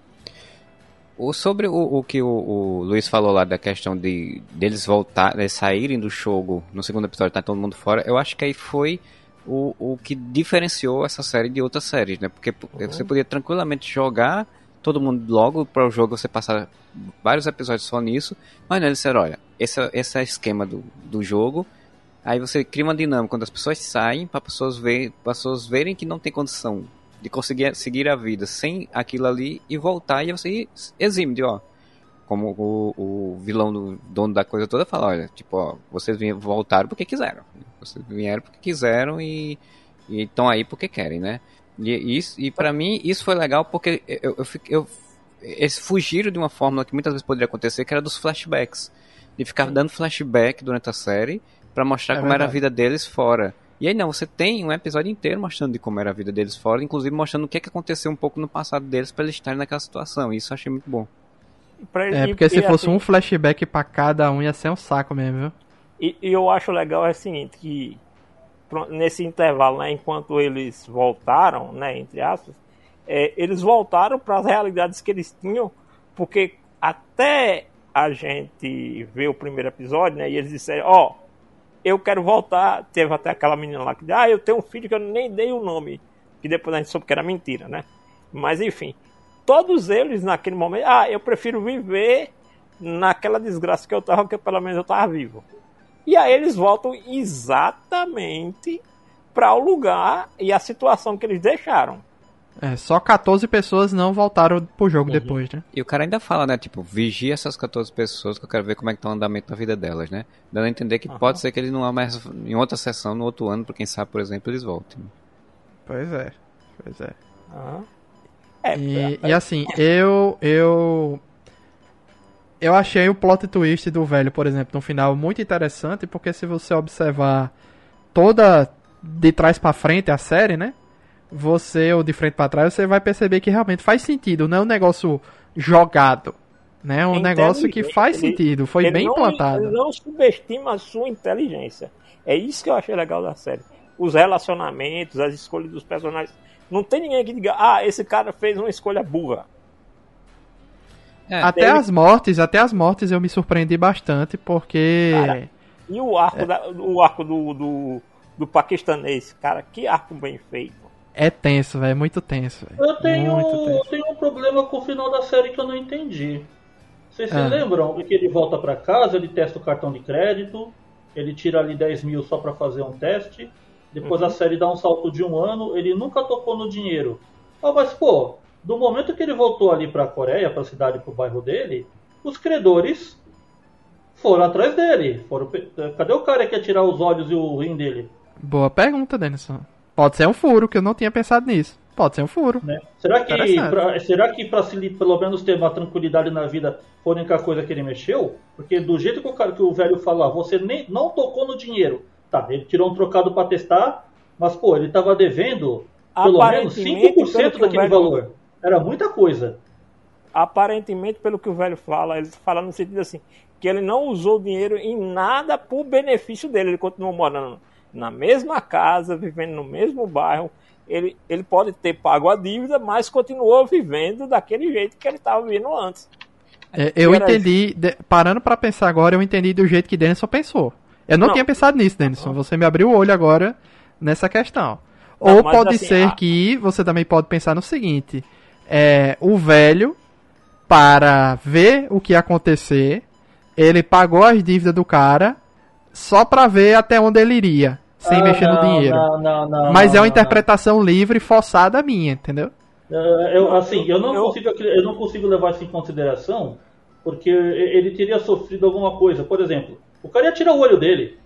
O, sobre o, o que o, o, Luiz falou lá da questão de deles voltar, de saírem do jogo no segundo episódio, tá todo mundo fora, eu acho que aí foi o, o que diferenciou essa série de outras séries, né? Porque uhum. você podia tranquilamente jogar todo mundo logo para o jogo, você passar vários episódios só nisso, mas não, eles disseram, olha, esse, esse é o esquema do, do jogo, Aí você cria uma dinâmica quando as pessoas saem para pessoas ver, pessoas verem que não tem condição de conseguir seguir a vida sem aquilo ali e voltar e você exime de ó, como o, o vilão do dono da coisa toda fala, olha, tipo, ó, vocês voltaram porque quiseram. Vocês vieram porque quiseram e estão aí porque querem, né? E, isso, e para mim isso foi legal porque eu, eu, eu, eles fugiram de uma fórmula que muitas vezes poderia acontecer, que era dos flashbacks. De ficar dando flashback durante a série para mostrar é como verdade. era a vida deles fora. E aí não, você tem um episódio inteiro mostrando de como era a vida deles fora, inclusive mostrando o que, é que aconteceu um pouco no passado deles para eles estarem naquela situação. E isso eu achei muito bom. é, porque se fosse assim, um flashback para cada um ia ser um saco mesmo, viu? E, e, eu acho legal é o seguinte, que nesse intervalo, né, enquanto eles voltaram, né, entre aspas, é, eles voltaram para as realidades que eles tinham, porque até a gente ver o primeiro episódio, né, e eles disseram, ó, oh, eu quero voltar. Teve até aquela menina lá que disse, ah, eu tenho um filho que eu nem dei o nome. Que depois a gente soube que era mentira, né? Mas enfim, todos eles naquele momento, ah, eu prefiro viver naquela desgraça que eu tava, que pelo menos eu tava vivo. E aí eles voltam exatamente para o lugar e a situação que eles deixaram. É, só 14 pessoas não voltaram pro jogo uhum. depois, né? E o cara ainda fala, né? Tipo, vigia essas 14 pessoas que eu quero ver como é que tá o andamento da vida delas, né? Dando a entender que uhum. pode ser que eles não há mais em outra sessão, no outro ano, por quem sabe, por exemplo, eles voltem. Pois é, pois é. Uhum. é e, e assim, eu. Eu. Eu achei o plot twist do velho, por exemplo, no final muito interessante, porque se você observar toda de trás para frente a série, né? Você, ou de frente para trás, você vai perceber que realmente faz sentido, não é um negócio jogado. Né? É um negócio que faz ele, sentido, foi bem não, implantado. Ele não subestima a sua inteligência. É isso que eu achei legal da série. os relacionamentos, as escolhas dos personagens. Não tem ninguém que diga, ah, esse cara fez uma escolha burra. É, até as mortes, até as mortes eu me surpreendi bastante, porque. Cara, e o arco, é. da, o arco do, do, do paquistanês, cara, que arco bem feito. É tenso, velho, é muito tenso. Véio. Eu tenho, tenso. tenho um problema com o final da série que eu não entendi. Vocês se ah. lembram que ele volta para casa, ele testa o cartão de crédito, ele tira ali 10 mil só para fazer um teste, depois uhum. a série dá um salto de um ano, ele nunca tocou no dinheiro. Ah, mas pô, do momento que ele voltou ali para a Coreia, para a cidade, para o bairro dele, os credores foram atrás dele. Foram, cadê o cara que ia tirar os olhos e o rim dele? Boa pergunta, Denison. Pode ser um furo, que eu não tinha pensado nisso. Pode ser um furo. Né? Será que pra, será que para pelo menos ter uma tranquilidade na vida foi a única coisa que ele mexeu? Porque do jeito que o, cara, que o velho falou, você nem não tocou no dinheiro. Tá, ele tirou um trocado para testar, mas pô, ele tava devendo pelo menos 5% daquele velho... valor. Era muita coisa. Aparentemente, pelo que o velho fala, ele fala no sentido assim, que ele não usou dinheiro em nada por benefício dele. Ele continuou morando na mesma casa, vivendo no mesmo bairro. Ele, ele pode ter pago a dívida, mas continuou vivendo daquele jeito que ele estava vivendo antes. É, eu entendi, de, parando para pensar agora, eu entendi do jeito que Denison pensou. Eu não, não. tinha pensado nisso, Denison. Você me abriu o olho agora nessa questão. Não, Ou pode assim, ser a... que você também pode pensar no seguinte: é, o velho, para ver o que ia acontecer, ele pagou as dívidas do cara só para ver até onde ele iria, sem ah, mexer não, no dinheiro. Não, não, Mas é uma interpretação livre forçada minha, entendeu? Eu, assim, eu não, eu... Consigo, eu não consigo levar isso em consideração, porque ele teria sofrido alguma coisa. Por exemplo, o cara ia tirar o olho dele.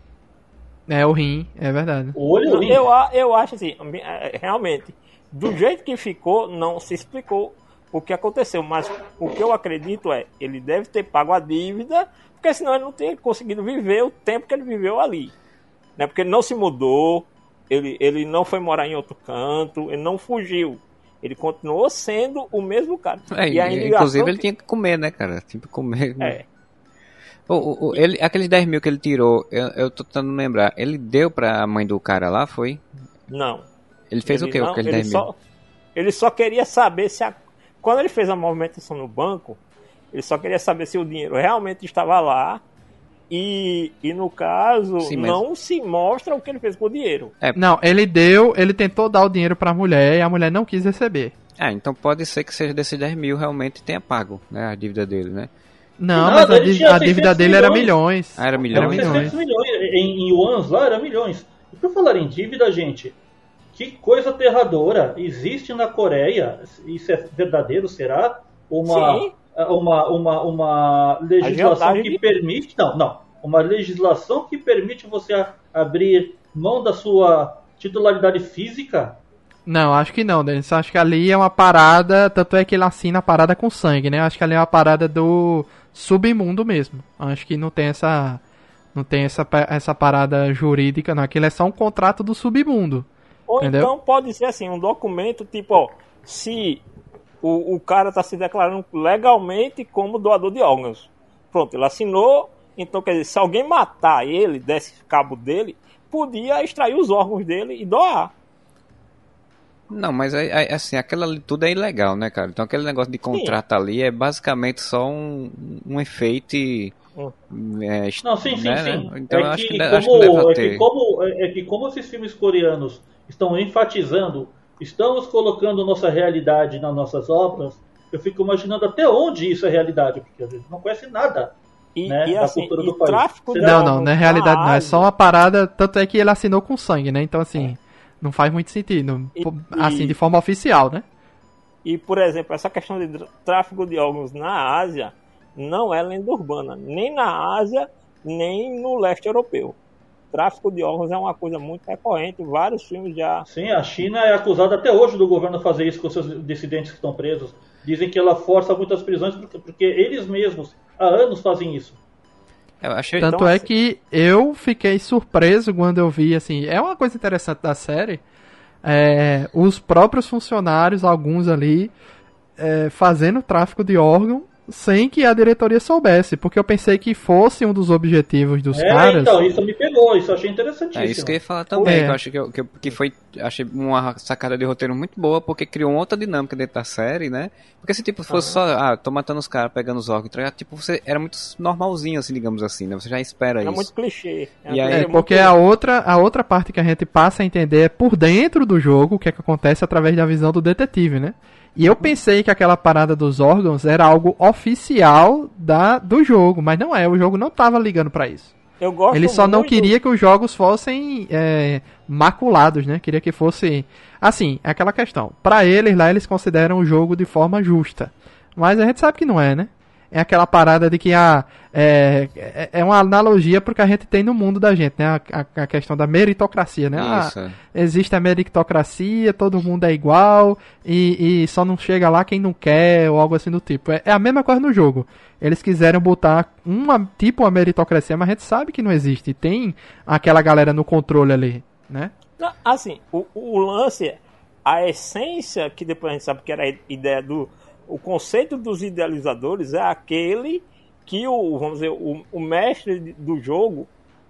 É, o rim, é verdade. O olho o rim. Eu, eu acho assim, é, realmente, do jeito que ficou, não se explicou o que aconteceu. Mas o que eu acredito é, ele deve ter pago a dívida, porque senão ele não teria conseguido viver o tempo que ele viveu ali. Né? Porque ele não se mudou, ele, ele não foi morar em outro canto, ele não fugiu. Ele continuou sendo o mesmo cara. É, e inclusive ele tinha que comer, né, cara? Tinha que comer. É. O, o, ele, aqueles 10 mil que ele tirou, eu, eu tô tentando lembrar, ele deu pra mãe do cara lá, foi? Não. Ele fez ele o quê? Não, aquele ele, 10 só, mil? ele só queria saber se a. Quando ele fez a movimentação no banco, ele só queria saber se o dinheiro realmente estava lá. E, e no caso, Sim, mas... não se mostra o que ele fez com o dinheiro. É. Não, ele deu, ele tentou dar o dinheiro pra mulher e a mulher não quis receber. Ah, então pode ser que seja desses 10 mil realmente tenha pago né, a dívida dele, né? Não, mas a, a dívida dele milhões. era milhões. Ah, era milhões? Era milhões. milhões. Em, em yuans lá era milhões. E por falar em dívida, gente, que coisa aterradora. Existe na Coreia, isso é verdadeiro, será? Uma, Sim. Uma, uma, uma legislação que permite. Não, não. Uma legislação que permite você abrir mão da sua titularidade física não, acho que não, Denis. Acho que ali é uma parada, tanto é que ele assina a parada com sangue, né? Acho que ali é uma parada do submundo mesmo. Acho que não tem essa não tem essa, essa parada jurídica, não. Aquilo é só um contrato do submundo. Ou entendeu? então pode ser assim, um documento tipo, ó, se o, o cara está se declarando legalmente como doador de órgãos. Pronto, ele assinou, então quer dizer, se alguém matar ele, desse cabo dele, podia extrair os órgãos dele e doar. Não, mas assim, aquela ali tudo é ilegal, né, cara? Então aquele negócio de contrato sim. ali é basicamente só um, um efeito. Hum. É, não, sim, sim, né? sim. Então é acho que, que, como, acho que deve é que como é que como esses filmes coreanos estão enfatizando, estamos colocando nossa realidade nas nossas obras, eu fico imaginando até onde isso é realidade, porque a gente não conhece nada. E, né, e assim, cultura do país. Não, não, não é realidade, não. É só uma parada. Tanto é que ele assinou com sangue, né? Então, assim. É. Não faz muito sentido. E, assim, de forma oficial, né? E, por exemplo, essa questão de tráfico de órgãos na Ásia não é lenda urbana. Nem na Ásia, nem no leste europeu. Tráfico de órgãos é uma coisa muito recorrente. Vários filmes já. Sim, a China é acusada até hoje do governo fazer isso com seus dissidentes que estão presos. Dizem que ela força muitas prisões porque, porque eles mesmos há anos fazem isso. Achei, Tanto então, é assim... que eu fiquei surpreso quando eu vi, assim, é uma coisa interessante da série, é, os próprios funcionários, alguns ali, é, fazendo tráfico de órgão sem que a diretoria soubesse, porque eu pensei que fosse um dos objetivos dos é, caras. então, isso me pegou, isso eu achei interessantíssimo. É isso que eu ia falar também, É. que eu acho que, que, que foi achei uma sacada de roteiro muito boa, porque criou uma outra dinâmica dentro da série, né? Porque se tipo fosse só, ah, tô matando os caras, pegando os órgãos, tá tipo, você era muito normalzinho, assim, digamos assim, né? Você já espera É isso. muito clichê. E aí- É, coisa porque muito- a outra, a outra parte que a gente passa a entender é por dentro do jogo, o que é que acontece através da visão do detetive, né? E eu pensei que aquela parada dos órgãos era algo oficial da, do jogo, mas não é, o jogo não tava ligando pra isso. Eu gosto Ele só não queria que os jogos fossem é, maculados, né? Queria que fosse. Assim, é aquela questão. Pra eles lá, eles consideram o jogo de forma justa. Mas a gente sabe que não é, né? É aquela parada de que a, é, é- é uma analogia pro que a gente tem no mundo da gente, né? A, a- a questão da meritocracia, né? Ah, Isso, é. existe a meritocracia, todo mundo é igual e, e só não chega lá quem não quer ou algo assim do tipo. É, é a mesma coisa no jogo. Eles quiseram botar uma tipo uma meritocracia, mas a gente sabe que não existe. Tem aquela galera no controle ali, né? Assim, o, o lance, a essência, que depois a gente sabe que era a ideia do. O conceito dos idealizadores é aquele que o, vamos dizer, o, o mestre do jogo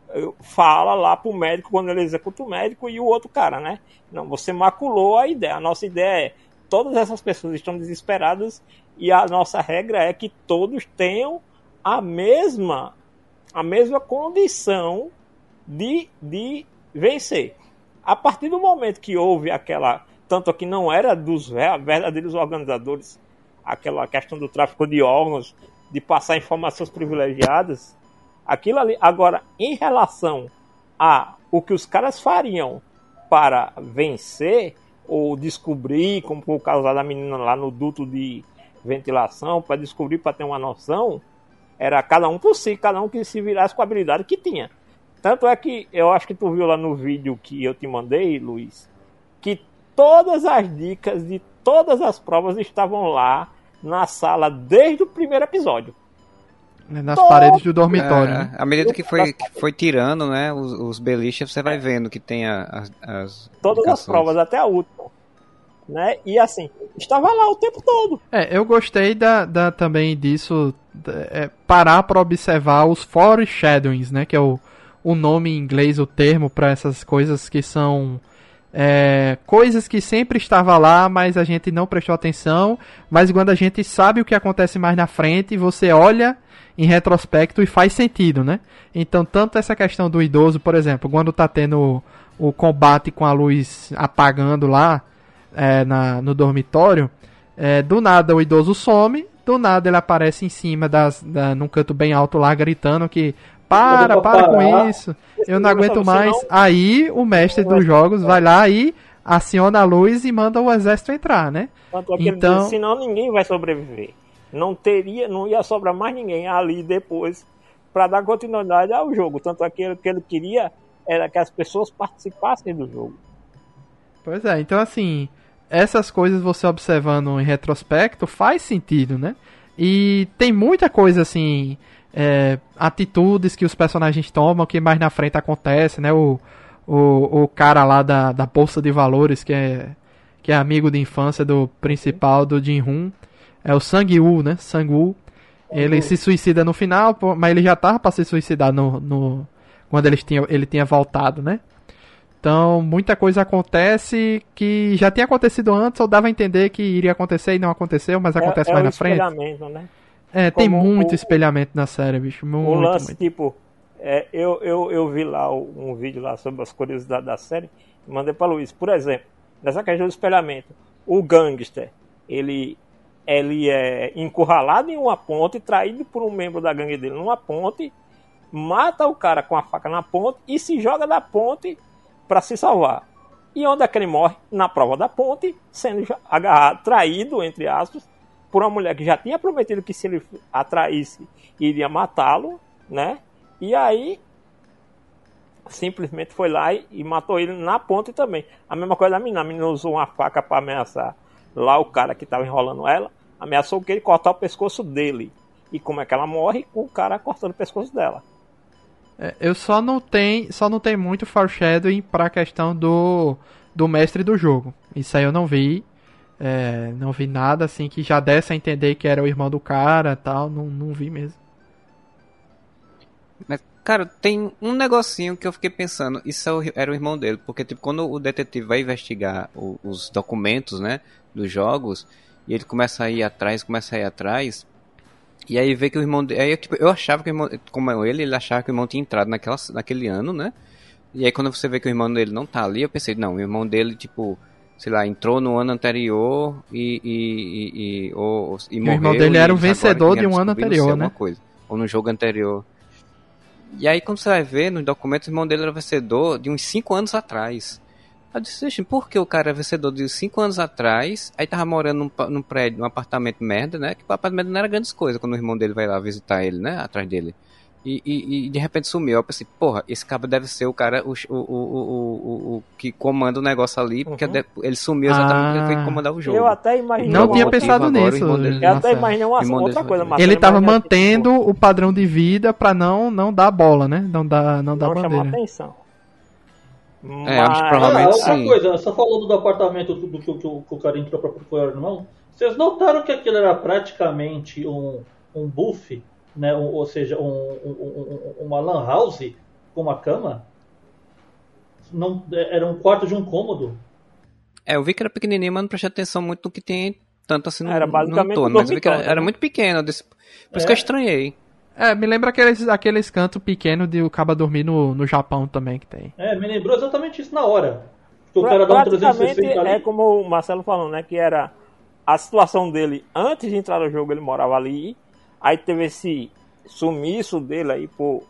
eh, fala lá pro médico quando ele executa o médico e o outro cara, né? Não, você maculou a ideia. A nossa ideia é todas essas pessoas estão desesperadas e a nossa regra é que todos tenham a mesma a mesma condição de, de vencer. A partir do momento que houve aquela. Tanto que não era dos ver- verdadeiros organizadores, aquela questão do tráfico de órgãos, de passar informações privilegiadas, aquilo ali. Agora, em relação a o que os caras fariam para vencer ou descobrir, como foi o caso da menina lá no duto de ventilação, para descobrir, para ter uma noção, era cada um por si, cada um que se virasse com a habilidade que tinha. Tanto é que eu acho que tu viu lá no vídeo que eu te mandei, Luiz, que todas as dicas de todas as provas estavam lá na sala desde o primeiro episódio. Nas Todo- paredes do dormitório. É, né? à medida que foi, que foi tirando, né, os, os beliches, você vai vendo que tem a- as, as Todas as provas, até a última. Né? E assim, estava lá o tempo todo. É, eu gostei da, da- também disso, da- é, parar para observar os foreshadowings, né? Que é o, o nome em inglês, o termo para essas coisas que são é, coisas que sempre estava lá, mas a gente não prestou atenção. Mas quando a gente sabe o que acontece mais na frente, você olha em retrospecto e faz sentido, né? Então, tanto essa questão do idoso, por exemplo, quando tá tendo o, o combate com a luz apagando lá é, na, no dormitório, é, do nada o idoso some, do nada ele aparece em cima das, da, num canto bem alto lá, gritando que para, para com isso, eu não aguento mais. Aí o mestre dos jogos vai lá e aciona a luz e manda o exército entrar, né? É Então- senão ninguém vai sobreviver. Não teria, não ia sobrar mais ninguém ali depois para dar continuidade ao jogo. Tanto é que ele, que ele queria era que as pessoas participassem do jogo. Pois é, então assim, essas coisas você observando em retrospecto faz sentido, né? E tem muita coisa assim, é, atitudes que os personagens tomam que mais na frente acontece, né? O, o, o cara lá da, da Bolsa de Valores, que é, que é amigo de infância do principal do Jin-Hoon, é o Sang-woo, né? Sang-woo. Ele se suicida no final, mas ele já tava pra se suicidar no, no quando eles tinham, ele tinha voltado, né? Então, muita coisa acontece que já tinha acontecido antes, ou dava a entender que iria acontecer e não aconteceu, mas acontece é, é mais na frente. né? É, tem muito o- espelhamento na série, bicho. Muito, o lance, muito. tipo, é, eu, eu, eu vi lá um vídeo lá sobre as curiosidades da série mandei para Luiz. Por exemplo, nessa questão do espelhamento, o gangster, ele, ele é encurralado em uma ponte, traído por um membro da gangue dele numa ponte, mata o cara com a faca na ponte e se joga da ponte para se salvar. E onde é que ele morre? Na prova da ponte, sendo agarrado, traído, entre aspas, por uma mulher que já tinha prometido que se ele atraísse, iria matá-lo, né? E aí simplesmente foi lá e, e matou ele na ponte também. A mesma coisa da menina, a menina usou uma faca para ameaçar lá o cara que estava enrolando ela, ameaçou que ele cortar o pescoço dele. E como é que ela morre? Com o cara cortando o pescoço dela. É, eu só não tenho, só não tem muito foreshadowing pra questão do, do mestre do jogo. Isso aí eu não vi. É, não vi nada assim que já desse a entender que era o irmão do cara tal. Não, não vi mesmo. Mas, cara, tem um negocinho que eu fiquei pensando. Isso é era o irmão dele. Porque, tipo, quando o detetive vai investigar o, os documentos, né? Dos jogos. E ele começa a ir atrás, começa a ir atrás. E aí vê que o irmão dele. Aí, tipo, eu achava que o irmão. Como ele, ele achava que o irmão tinha entrado naquela, naquele ano, né? E aí quando você vê que o irmão dele não tá ali, eu pensei, não, o irmão dele, tipo, sei lá, entrou no ano anterior e, e, e, e, ou, e, morreu. O irmão dele era o vencedor de um ano anterior, né? Coisa, ou no jogo anterior. E aí quando você vai ver nos documentos, o irmão dele era vencedor de uns 5 anos atrás. Eu disse, por que o cara é vencedor de 5 anos atrás, aí tava morando num, num prédio, num apartamento merda, né? Que o apartamento não era grandes coisas quando o irmão dele vai lá visitar ele, né? Atrás dele. E, e, e, de repente sumiu. Eu pensei, porra, esse cara deve ser o cara, o, o, o, o, o que comanda o negócio ali, porque uhum. ele sumiu exatamente porque ele foi comandar o jogo. Eu até imaginei. Não tinha pensado nisso. Eu até imaginei uma outra coisa. Ele tava mantendo tipo, o padrão de vida pra não, não dar bola, né? Não dar, não dar não bandeira. chamar atenção. Mas... É, acho que provavelmente ah, sim. coisa, só falando do apartamento do que, que, o cara entrou pra procurar, não? Vocês notaram que aquilo era praticamente um, um buff? Né, ou, ou seja, um, um, uma lan house com uma cama, não era um quarto de um cômodo. É, eu vi que era pequenininho, mas não prestei atenção muito no que tem tanto assim no, era basicamente no entorno, mas eu vi que era, era né? muito pequeno, desse, por é. isso que eu é. estranhei. É, me lembra aqueles, aqueles cantos pequenos de o caba dormir no, no Japão também que tem. É, me lembrou exatamente isso na hora. Que o pra, cara dá um 360 ali. É como o Marcelo falou, né? Que era a situação dele antes de entrar no jogo, ele morava ali Aí teve esse sumiço dele aí por,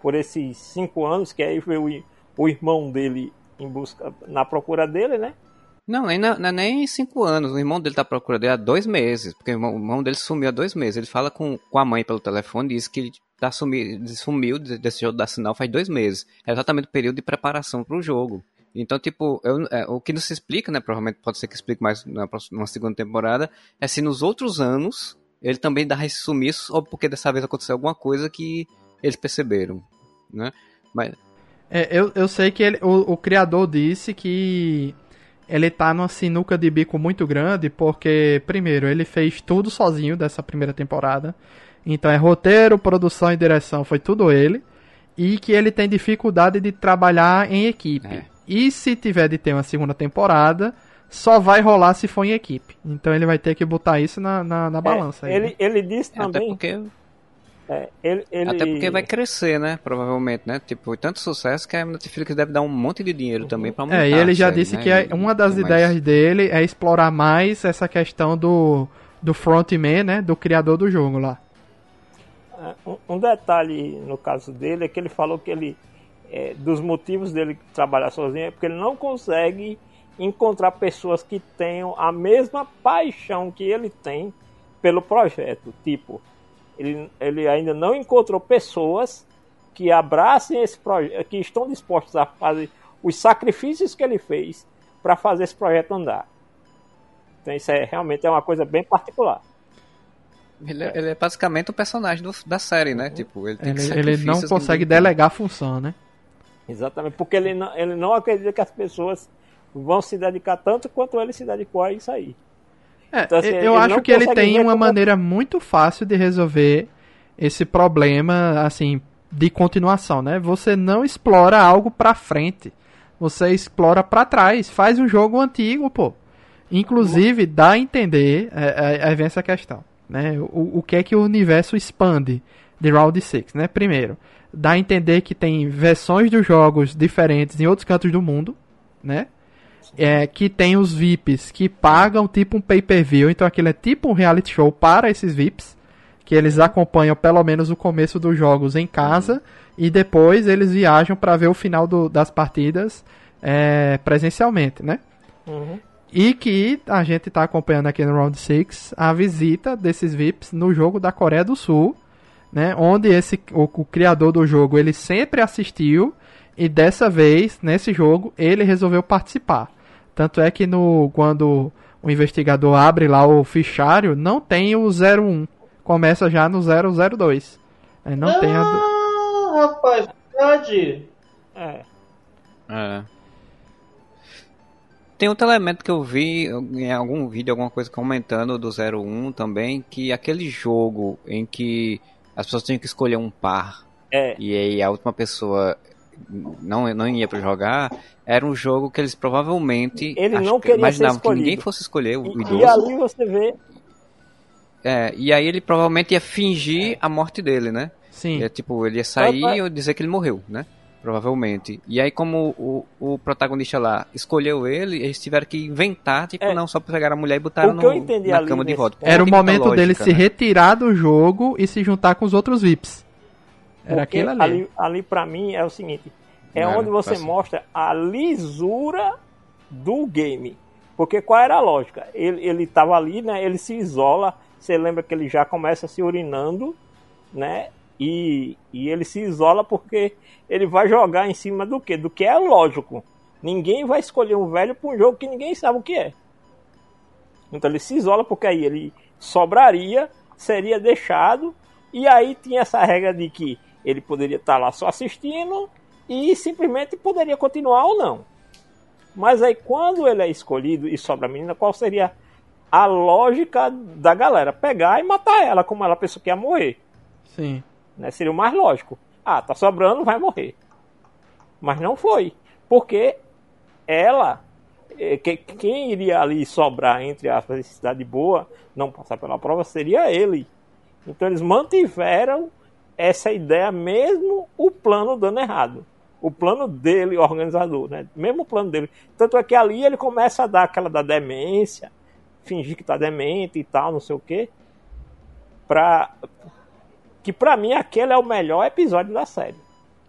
por esses cinco anos, que aí veio o, o irmão dele em busca, na procura dele, né? Não, nem, não, é nem cinco anos. O irmão dele tá procurando dele há dois meses. Porque o irmão, o irmão, dele sumiu há dois meses. Ele fala com, com a mãe pelo telefone e diz que ele tá sumiu, sumiu desse jogo da sinal faz dois meses. É exatamente o período de preparação para o jogo. Então, tipo, eu, é, o que não se explica, né? Provavelmente pode ser que explique mais na próxima segunda temporada. É se nos outros anos ele também dá esse sumiço, ou porque dessa vez aconteceu alguma coisa que eles perceberam, né? Mas... É, eu, eu sei que ele, o, o criador disse que ele tá numa sinuca de bico muito grande, porque, primeiro, ele fez tudo sozinho dessa primeira temporada. Então é roteiro, produção e direção, foi tudo ele. E que ele tem dificuldade de trabalhar em equipe. É. E se tiver de ter uma segunda temporada, só vai rolar se for em equipe. Então ele vai ter que botar isso na, na, na é, balança. É, aí, ele, né? ele disse também. Até porque. É, ele, ele... Até porque vai crescer, né? Provavelmente, né? Tipo, tanto sucesso que a Netflix deve dar um monte de dinheiro também pra aumentar. É, e ele já série, disse né? que é, uma das ideias mais... dele é explorar mais essa questão do, do frontman, né? Do criador do jogo lá. É, um detalhe no caso dele é que ele falou que ele. É, dos motivos dele trabalhar sozinho é porque ele não consegue encontrar pessoas que tenham a mesma paixão que ele tem pelo projeto. Tipo, ele, ele ainda não encontrou pessoas que abracem esse projeto, que estão dispostos a fazer os sacrifícios que ele fez para fazer esse projeto andar. Então isso é realmente é uma coisa bem particular. Ele é, ele é basicamente o personagem do, da série, né? Tipo, ele, ele, ele não consegue delegar a função, né? Exatamente, porque ele não, ele não acredita que as pessoas vão se dedicar tanto quanto ele se dedicou a isso aí. É, então, assim, eu acho que ele tem uma como... maneira muito fácil de resolver esse problema, assim, de continuação, né? Você não explora algo pra frente. Você explora para trás. Faz um jogo antigo, pô. Inclusive, dá a entender, é, é, vem essa questão, né? O, o que é que o universo expande de Round 6, né? Primeiro, dá a entender que tem versões dos jogos diferentes em outros cantos do mundo, né? É, que tem os VIPs que pagam tipo um pay-per-view, então aquilo é tipo um reality show para esses VIPs, que eles acompanham pelo menos o começo dos jogos em casa e depois eles viajam para ver o final do, das partidas é, presencialmente, né? Uhum. E que a gente está acompanhando aqui no Round 6 a visita desses VIPs no jogo da Coreia do Sul, né? Onde esse o, o criador do jogo ele sempre assistiu e dessa vez nesse jogo ele resolveu participar. Tanto é que no quando o investigador abre lá o fichário, não tem o 01. Começa já no 002. Aí não ah, tem a. Ah, rapaz, verdade. É. É. tem outro elemento que eu vi em algum vídeo, alguma coisa comentando do 01 também, que aquele jogo em que as pessoas tinham que escolher um par É. e aí a última pessoa não, não ia pra jogar, era um jogo que eles provavelmente Ele não que queria imaginavam ser que ninguém fosse escolher o, E, idoso. e ali você vê. É, e aí ele provavelmente ia fingir a morte dele, né? Sim. É, tipo, ele ia sair e dizer que ele morreu, né? Provavelmente. E aí, como o, o protagonista lá escolheu ele, eles tiveram que inventar, tipo, É. não, só pegar a mulher e botar no, na cama de volta. Era o momento dele lógica, se né? retirar do jogo e se juntar com os outros VIPs. Era aquilo ali. ali, ali para mim é o seguinte, é Era, onde você assim. mostra a lisura do game. Porque qual era a lógica? Ele, ele tava ali, né? Ele se isola. Você lembra que ele já começa se urinando, né? E, e ele se isola porque ele vai jogar em cima do que? Do que é lógico. Ninguém vai escolher um velho para um jogo que ninguém sabe o que é. Então ele se isola porque aí ele sobraria, seria deixado, e aí tinha essa regra de que ele poderia estar lá só assistindo e simplesmente poderia continuar ou não. Mas aí quando ele é escolhido e sobra a menina, qual seria a lógica da galera? Pegar e matar ela, como ela pensou que ia morrer. Sim. Né? Seria o mais lógico. Ah, tá sobrando, vai morrer. Mas não foi. Porque ela, que- quem iria ali sobrar, entre aspas, cidade boa, não passar pela prova, seria ele. Então eles mantiveram essa ideia, mesmo o plano dando errado. O plano dele, organizador, né? Mesmo o plano dele. Tanto é que ali ele começa a dar aquela da demência, fingir que tá demente e tal, não sei o quê. Pra, que pra mim aquele é o melhor episódio da série.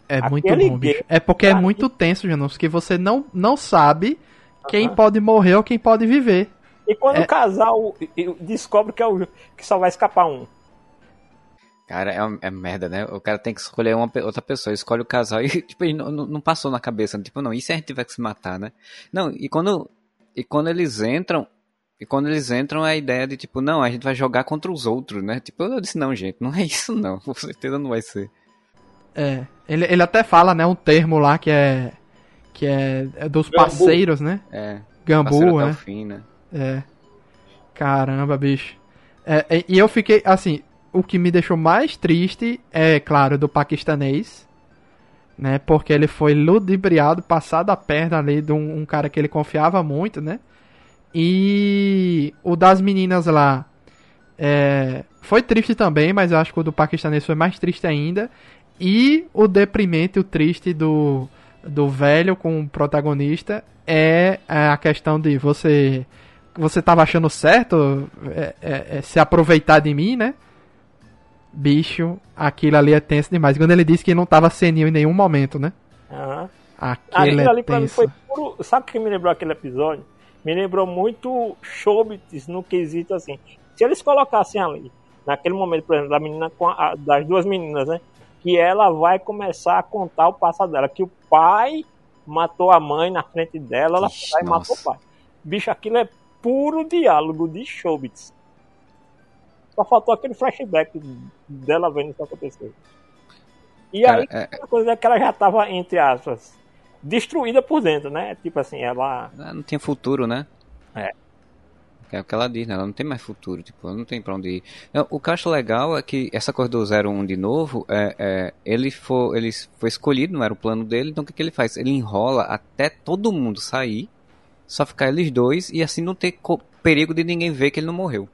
É Aquele muito bom, bicho. É porque é muito tenso, Janus, que você não, não sabe quem pode morrer ou quem pode viver. E quando É. o casal descobre que, é o, que só vai escapar um. Cara, é, uma- é merda, né? O cara tem que escolher uma outra pessoa, escolhe o casal e, tipo, ele não, não- passou na cabeça, tipo, não, e se a gente tiver que se matar, né? Não, e quando, e quando eles entram, e quando eles entram, é a ideia de, tipo, não, a gente vai jogar contra os outros, né? Tipo, eu disse, não, gente, não é isso não, com certeza não vai ser. É. Ele, ele até fala, né, um termo lá que é. Que é, é dos Gambu. parceiros, né? É, Gambu, parceiro até né? o fim, né? É. Caramba, bicho. É, é, e eu fiquei, assim, o que me deixou mais triste é, claro, do paquistanês, né? Porque ele foi ludibriado, passado a perna ali de um, um cara que ele confiava muito, né? E o das meninas lá é, foi triste também, mas eu acho que o do paquistanês foi mais triste ainda. E o deprimente, o triste do, do velho com o protagonista é a questão de você você tava achando certo é, é, é, se aproveitar de mim, né? Bicho, aquilo ali é tenso demais. Quando ele disse que não tava senil em nenhum momento, né? Aham. Aquilo Aquilo é ali pra mim foi puro. Sabe o que me lembrou aquele episódio? Me lembrou muito Showbiz no quesito assim. Se eles colocassem ali, naquele momento, por exemplo, da menina com a- das duas meninas, né? Que ela vai começar a contar o passado dela. Que o pai matou a mãe na frente dela, ela Ixi, vai e matou o pai. Bicho, aquilo é puro diálogo de Showbiz. Só faltou aquele flashback dela vendo isso acontecer. E aí, é- a coisa é que ela já tava, entre aspas, destruída por dentro, né? Tipo assim, ela. Ela não tem futuro, né? É. É o que ela diz, né? Ela não tem mais futuro, tipo, ela não tem pra onde ir. Não, O que eu acho legal é que essa coisa do 01 de novo, é, é, ele, foi, ele foi escolhido, não era o plano dele, então o que, que ele faz? Ele enrola até todo mundo sair, só ficar eles dois, e assim não ter perigo de ninguém ver que ele não morreu.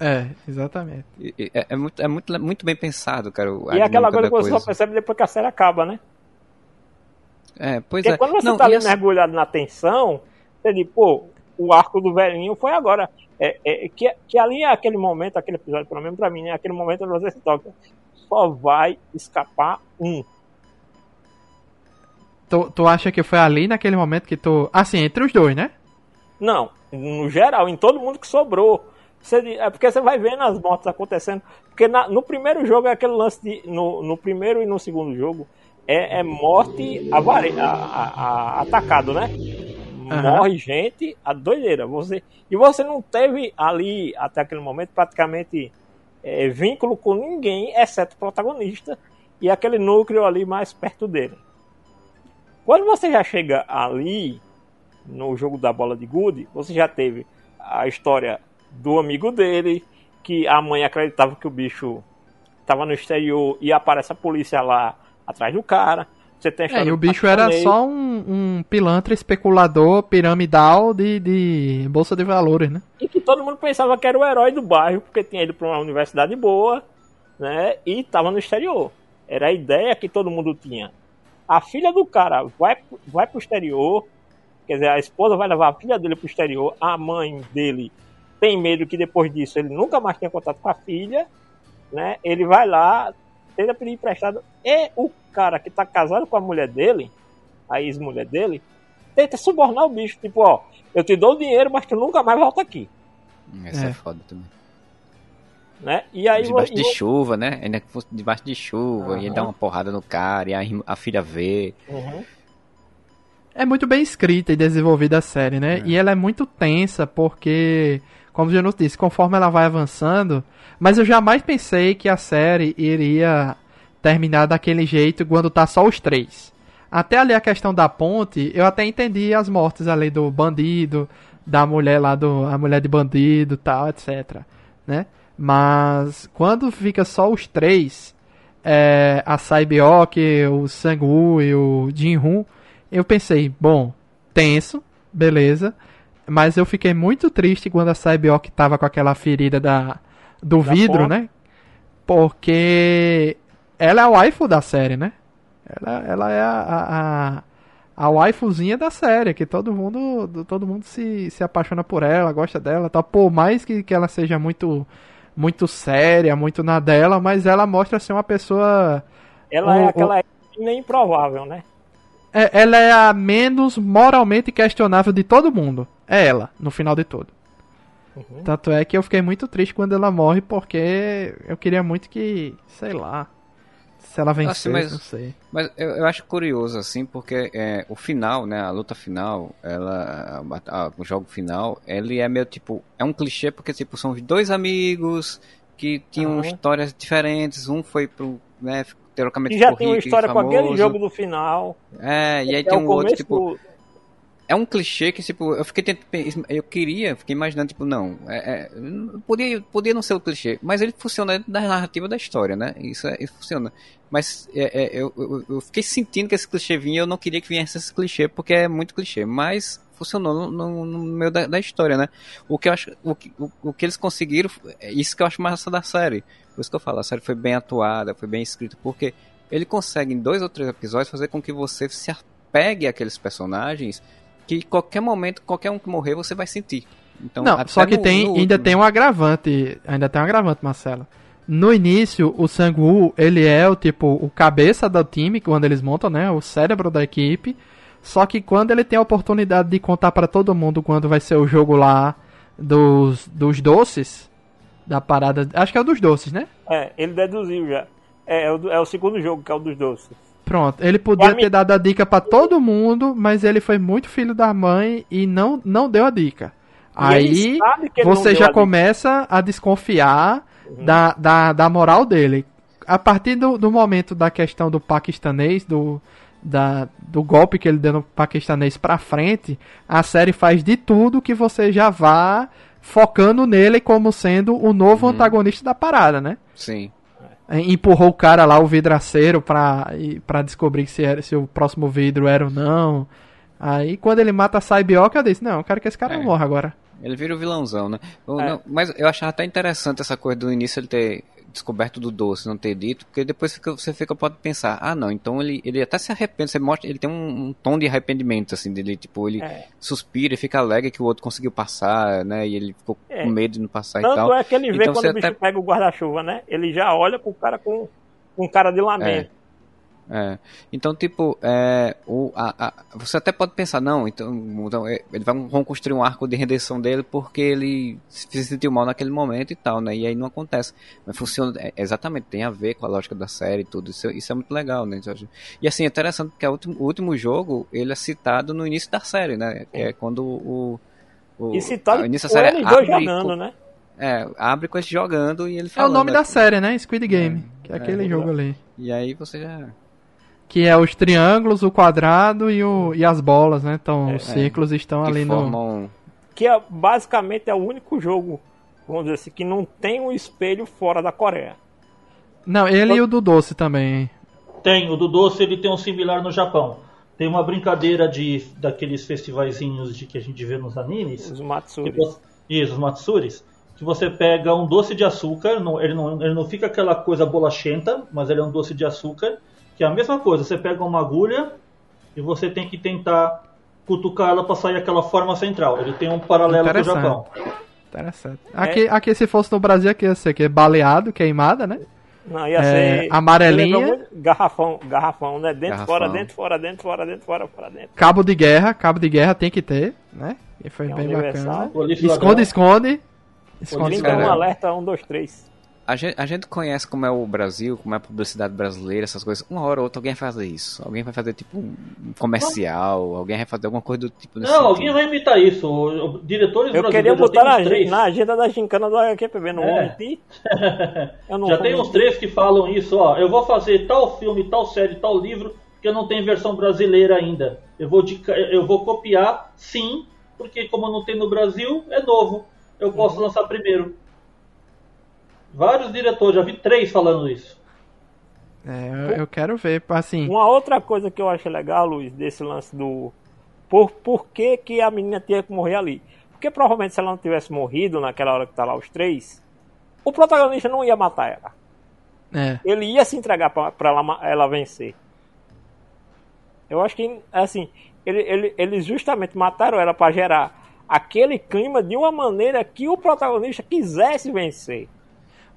É, exatamente. E- É, é muito, é muito, muito bem pensado, cara. e aquela dinâmica coisa que você só percebe depois que a série acaba, né? É, pois Porque é. quando você Não, tá ali assim- mergulhado na tensão, você diz, pô, o arco do velhinho foi agora. É, é, que, que ali é aquele momento, aquele episódio, pelo menos pra mim, é aquele momento onde você se toca. Só vai escapar um. Tu, tu acha que foi ali naquele momento que tu. Assim, entre os dois, né? Não, no geral, em todo mundo que sobrou. Você, é porque você vai vendo as mortes acontecendo. Porque na- no primeiro jogo é aquele lance de. No, no primeiro e no segundo jogo é, é morte avare, a, a- a- atacado, né? Aham. Morre gente, a doideira. Você, e você não teve ali, até aquele momento, praticamente é, vínculo com ninguém, exceto o protagonista e aquele núcleo ali mais perto dele. Quando você já chega ali, no jogo da bola de gude, você já teve a história do amigo dele, que a mãe acreditava que o bicho estava no exterior e aparece a polícia lá atrás do cara. Você tem É, e o bicho era só um, um pilantra especulador piramidal de, de bolsa de valores, né? E que todo mundo pensava que era o herói do bairro, porque tinha ido para uma universidade boa, né? E estava no exterior. Era a ideia que todo mundo tinha. A filha do cara vai, vai pro exterior, quer dizer, a esposa vai levar a filha dele pro exterior, a mãe dele tem medo que depois disso ele nunca mais tenha contato com a filha, né? Ele vai lá, tenta pedir emprestado, e o cara que tá casado com a mulher dele, a ex-mulher dele, tenta subornar o bicho, tipo, ó, eu te dou o dinheiro, mas tu nunca mais volta aqui. Essa é, É. foda também. né? E aí Debaixo vo- de chuva, né? Ainda que fosse debaixo de chuva, e ele dá uma porrada no cara, e a, a filha vê. Uhum. É muito bem escrita e desenvolvida a série, né? E ela é muito tensa porque, como o Janus disse, conforme ela vai avançando, mas eu jamais pensei que a série iria terminar daquele jeito quando tá só os três. Até ali a questão da ponte, eu até entendi as mortes ali do bandido, da mulher lá do a mulher de bandido, tal, etc, né? Mas quando fica só os três, é, a Saibioke, o Sang-woo e o Jin-Hoon, eu pensei, bom, tenso, beleza, mas eu fiquei muito triste quando a Saibioke tava com aquela ferida da, do Da vidro, ponte. né? Porque ela é a waifu da série, né? Ela, ela é a, a, a, waifuzinha da série, que todo mundo, todo mundo se, se apaixona por ela, gosta dela, tá? Por mais que, que ela seja muito muito séria, muito na dela, mas ela mostra ser uma pessoa Ela é aquela nem improvável, né? é- ela é a menos moralmente questionável de todo mundo. É ela, no final de tudo. Uhum. Tanto é que eu fiquei muito triste quando ela morre, porque eu queria muito que, sei lá, se ela vencesse, mas- não sei. Mas eu, eu acho curioso, assim, porque é, o final, né, a luta final, ela, a- a- o jogo final, ele é meio tipo, é um clichê porque, tipo, são os dois amigos que tinham Aham. histórias diferentes, um foi pro, né, teoricamente E já tem uma história com aquele famoso. jogo do final. É, e aí é tem um outro, tipo, do- é um clichê que, tipo, eu fiquei tentando, eu queria, fiquei imaginando, tipo, não, é, é, podia, podia não ser o clichê, mas ele funciona dentro da narrativa da história, né? Isso, é, isso funciona. Mas é, é, eu, eu, eu fiquei sentindo que esse clichê vinha, eu não queria que viesse esse clichê, porque é muito clichê, mas funcionou no, no, no meio da, da história, né? O que eu acho, o o, o que eles conseguiram, é isso que eu acho massa da série. Por isso que eu falo, a série foi bem atuada, foi bem escrita, porque ele consegue em dois ou três episódios fazer com que você se apegue àqueles personagens que qualquer momento, qualquer um que morrer, você vai sentir. Então, Não, só que no- tem, no ainda tem um agravante, ainda tem um agravante, Marcelo. No início, o Sang-woo, ele é o tipo, o cabeça do time, quando eles montam, né, o cérebro da equipe. Só que quando ele tem a oportunidade de contar pra todo mundo quando vai ser o jogo lá dos, dos doces, da parada, acho que é o dos doces, né? É, ele deduziu já. É, é o, é o segundo jogo, que é o dos doces. Pronto, ele podia ter dado a dica pra todo mundo, mas ele foi muito filho da mãe e não, não deu a dica. Aí você já a começa a desconfiar Uhum. da, da, da moral dele. A partir do, do momento da questão do paquistanês, do, da, do golpe que ele deu no paquistanês pra frente, a série faz de tudo que você já vá focando nele como sendo o novo Uhum. antagonista da parada, né? Sim. Empurrou o cara lá, o vidraceiro, pra, pra descobrir se, era, se o próximo vidro era ou não. Aí quando ele mata a Saibioca, eu disse, não, eu quero que esse cara É. morra agora. Ele vira o vilãozão, né? É. não, mas eu achava até interessante essa coisa do início ele ter descoberto do doce, não ter dito, porque depois fica- você fica pode pensar, ah não, então ele, ele até se arrepende, você mostra, ele tem um, um tom de arrependimento, assim, dele, tipo, ele É. suspira e fica alegre que o outro conseguiu passar, né, e ele ficou É. com medo de não passar e Tanto tal. é que ele vê Então quando o bicho até- pega o guarda-chuva, né? Ele já olha pro cara com, com cara de lamento. É. Então, tipo, é, o, a, a- você até pode pensar, não, então, então é, ele vai vão construir um arco de redenção dele porque ele se sentiu mal naquele momento e tal, né? E aí não acontece. Mas funciona, é, exatamente, tem a ver com a lógica da série e tudo. Isso, isso é muito legal, né? E assim, é interessante porque o último, o último jogo, ele é citado no início da série, né? Que é quando o... o E citado o início com da série abre jogando, com- né? É, abre com eles jogando e ele É o nome né? da série, né? Squid Game, que é É. aquele jogo ali. E aí você já... Que é os triângulos, o quadrado e, o, e as bolas, né? Então, os círculos estão que ali no. formam... Que é, basicamente é o único jogo, vamos dizer assim, que não tem um espelho fora da Coreia. Não, ele e o do doce também. Tem, o do doce ele tem um similar no Japão. Tem uma brincadeira de daqueles festivaizinhos de que a gente vê nos animes. Os que Matsuri. você- isso, os matsuris. Que você pega um doce de açúcar, não- ele, não, ele não fica aquela coisa bolachenta, mas ele é um doce de açúcar, que é a mesma coisa. Você pega uma agulha e você tem que tentar cutucar ela para sair aquela forma central. Ele tem um paralelo com o Interessante. Japão. Interessante. Aqui, aqui se fosse no Brasil, aqui ia ser que é baleado, queimada, né? Não, ia É, ser. amarelinha. Garrafão, garrafão, né? Dentro, Garrafão. fora, dentro, fora, dentro, fora, dentro, fora, fora, dentro. Cabo de guerra, cabo de guerra tem que ter, né? E foi É bem universal. bacana. Esconde, esconde. Esconde, um esconde. Caramba. alerta 1, 2, 3. A gente, a gente conhece como é o Brasil, como é a publicidade brasileira, essas coisas. Uma hora ou outra alguém vai fazer isso. Alguém vai fazer tipo um comercial, alguém vai fazer alguma coisa do tipo Não, sentido. alguém vai imitar isso. Diretores Eu queria brasileiros já botar tem na, três. na agenda da gincana do HQPB, não vou É. Eu não Já vou tem uns três que falam isso, ó. Eu vou fazer tal filme, tal série, tal livro, que não tem versão brasileira ainda. Eu vou, de eu vou copiar, sim, porque como não tem no Brasil, é novo. Eu posso Uhum. lançar primeiro. Vários diretores, já vi três falando isso. É, eu, eu quero ver, assim. Uma outra coisa que eu achei legal, Luiz, desse lance do. Por, por que, que a menina tinha que morrer ali? Porque provavelmente se ela não tivesse morrido naquela hora que tá lá os três, o protagonista não ia matar ela. É. Ele ia se entregar pra, pra ela, ela vencer. Eu acho que, assim, ele, ele- eles justamente mataram ela pra gerar aquele clima de uma maneira que o protagonista quisesse vencer.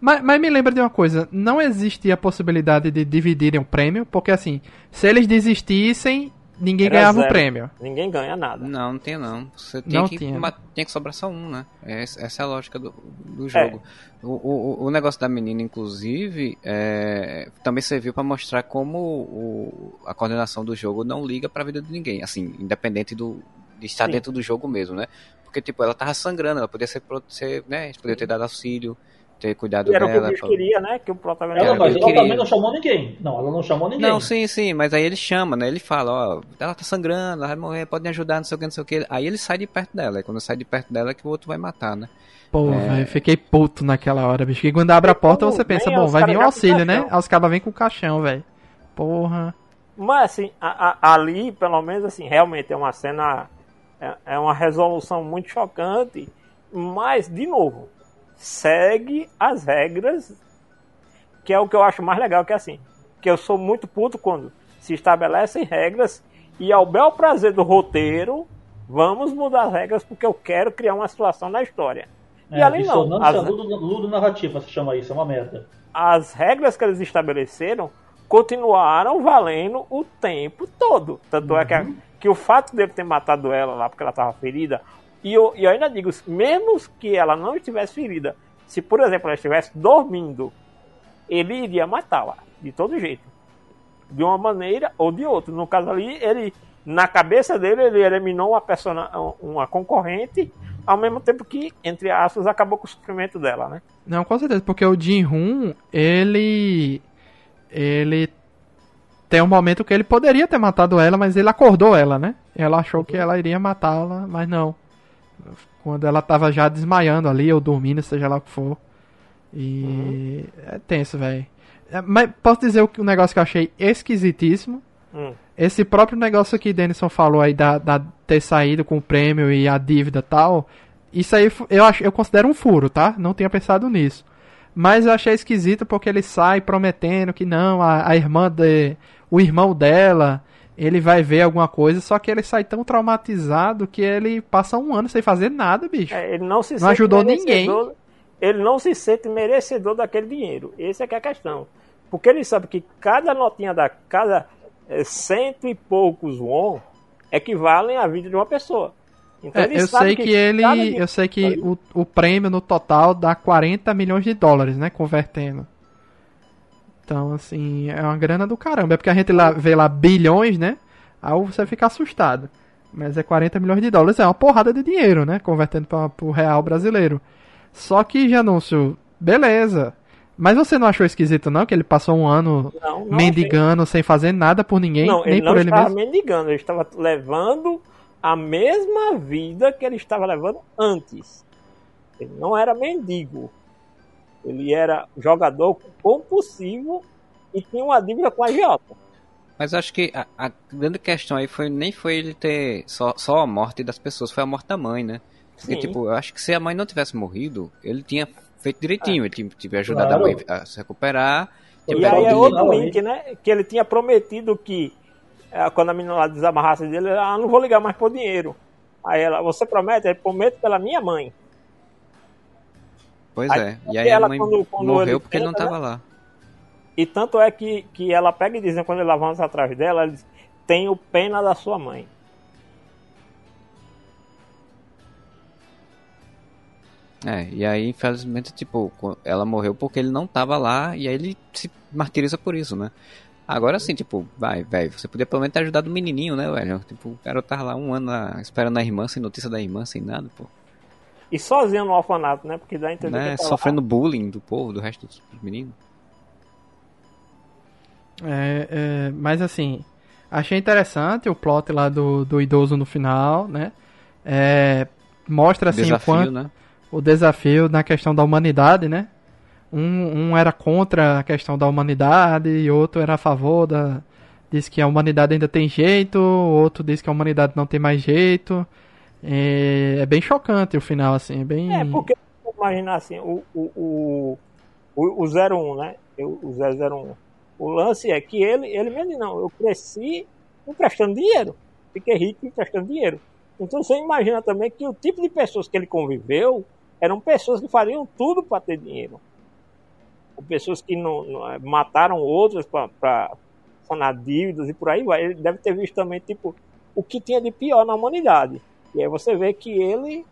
Mas, mas me lembra de uma coisa, não existia a possibilidade de dividirem o prêmio, porque assim, se eles desistissem, ninguém Era ganhava o zero. prêmio. Ninguém ganha nada. Não, não tem não. Você tinha, Não que, tinha. tinha que sobrar só um, né? Essa, essa é a lógica do, do jogo. O, o, o negócio da menina, inclusive, é, também serviu pra mostrar como o, a coordenação do jogo não liga pra vida de ninguém. Assim, independente do, de estar Sim. dentro do jogo mesmo, né? Porque, tipo, ela tava sangrando, ela podia ser, ser né? Eles poderiam ter dado auxílio, ter cuidado E era o que o dela. bicho pra- queria, né? Que o protagonista. Ela, É, mas ela queria- também não chamou ninguém. Não, ela não chamou ninguém. Não, sim, sim, mas aí ele chama, né? Ele fala, ó, ela tá sangrando, ela vai morrer, pode me ajudar, não sei o que, não sei o que. Aí ele sai de perto dela, e quando sai de perto dela é que o outro vai matar, né? Pô, velho, fiquei puto naquela hora, bicho. Que quando abre a porta você pensa, Vem, bom, vai vir um auxílio, né? os cabas vêm com o caixão, velho. Porra. Mas assim, a- a- ali, pelo menos assim, realmente é uma cena. É, é uma resolução muito chocante. Mas, de novo, segue as regras. Que é o que eu acho mais legal, que é assim. Que eu sou muito puto quando se estabelecem regras e ao bel prazer do roteiro, vamos mudar as regras porque eu quero criar uma situação na história. E É, ali não. dissonância As, ludo, ludo narrativa se chama isso, é uma merda. as regras que eles estabeleceram continuaram valendo o tempo todo. Tanto é que, a- que o fato dele ter matado ela lá porque ela estava ferida, e eu, e eu ainda digo, mesmo que ela não estivesse ferida, se por exemplo ela estivesse dormindo, ele iria matá-la, de todo jeito. De uma maneira ou de outra. No caso ali, ele, na cabeça dele, ele eliminou uma, persona, uma concorrente, ao mesmo tempo que, entre aspas, acabou com o sofrimento dela, né? Não, com certeza, porque o Jin-Hun, ele. Ele. Tem um momento que ele poderia ter matado ela, mas ele acordou ela, né? Ela achou que ela iria matá-la, mas não. Quando ela tava já desmaiando ali, ou dormindo, seja lá o que for. E. É tenso, velho. É, Mas posso dizer o que- um negócio que eu achei esquisitíssimo. Hum. Esse próprio negócio que Denison falou aí da, da ter saído com o prêmio e a dívida e tal. Isso aí eu, acho, eu considero um furo, tá? Não tinha pensado nisso. Mas eu achei esquisito porque ele sai prometendo que não, a, a irmã de. O irmão dela, ele vai ver alguma coisa, só que ele sai tão traumatizado que ele passa um ano sem fazer nada, bicho. É, ele não se Não sente ajudou merecedor- Ele não se sente merecedor daquele dinheiro. Essa é que é a questão. Porque ele sabe que cada notinha da cada é, cento e poucos won equivalem à vida de uma pessoa. Então É, ele eu sabe sei que, ele. cada dinheiro Eu sei que o, o prêmio no total dá 40 milhões de dólares, né? Convertendo. Então, assim, é uma grana do caramba. É porque a gente lá, vê lá bilhões, né? Aí você fica assustado. Mas é 40 milhões de dólares, é uma porrada de dinheiro, né? Convertendo para o real brasileiro. Só que, Janúncio, beleza. Mas você não achou esquisito, não? Que ele passou um ano não, não mendigando sem fazer nada por ninguém, não, nem ele por ele mesmo? Não, estava mendigando, ele estava levando a mesma vida que ele estava levando antes. Ele não era mendigo. Ele era jogador compulsivo e tinha uma dívida com a Jota. Mas acho que a, a, grande questão aí foi nem foi ele ter só, só a morte das pessoas, foi a morte da mãe, né? Porque, Sim. tipo, eu acho que se a mãe não tivesse morrido, ele tinha feito direitinho, é. ele tinha ajudado claro. a mãe a se recuperar. E aí é outro link, né? Que ele tinha prometido que é, quando a menina lá desamarrasse dele, ela, ah, não vou ligar mais por dinheiro. Aí ela, você promete? Ele promete pela minha mãe. Pois aí, é, e aí ela, a mãe quando, quando morreu porque ele não estava né? lá. E tanto é que, que ela pega e diz, né, quando ele avança atrás dela, ele diz, tenho pena da sua mãe. É, e aí, infelizmente, tipo, ela morreu porque ele não tava lá, e aí ele se martiriza por isso, né? Agora sim, tipo, vai, velho, você podia pelo menos ter ajudado o menininho, né, velho? Tipo, o cara tava lá um ano lá, esperando a irmã, sem notícia da irmã, sem nada, pô. E sozinho no orfanato, né? Porque dá a entender né? que Sofrendo lá. bullying do povo, do resto dos meninos. É, é, mas assim, achei interessante o plot lá do, do idoso no final, né? É, mostra assim desafio, o, quanto, né? o desafio na questão da humanidade, né? Um, um era contra a questão da humanidade e outro era a favor da. Diz que a humanidade ainda tem jeito, outro diz que a humanidade não tem mais jeito. É, é bem chocante o final, assim, é bem. É, porque imaginar assim, o, o, o, o 01, né? O 001 o lance é que ele, ele mesmo não, eu cresci emprestando dinheiro, fiquei rico emprestando dinheiro. Então você imagina também que o tipo de pessoas que ele conviveu eram pessoas que fariam tudo para ter dinheiro. Pessoas que não, não é, mataram outras para sanar dívidas e por aí vai. Ele deve ter visto também tipo o que tinha de pior na humanidade. E aí você vê que ele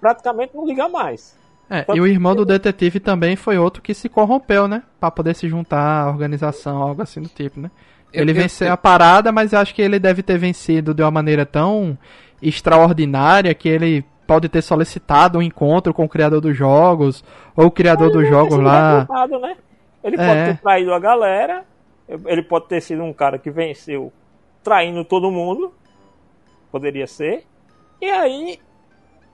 praticamente não liga mais. É, e o irmão do detetive também foi outro que se corrompeu, né? Pra poder se juntar à organização, algo assim do tipo, né? Eu, ele venceu eu... a parada, mas eu acho que ele deve ter vencido de uma maneira tão extraordinária que ele pode ter solicitado um encontro com o criador dos jogos, ou o criador dos jogos lá. Né? Ele é. pode ter traído a galera, ele pode ter sido um cara que venceu traindo todo mundo, poderia ser, e aí,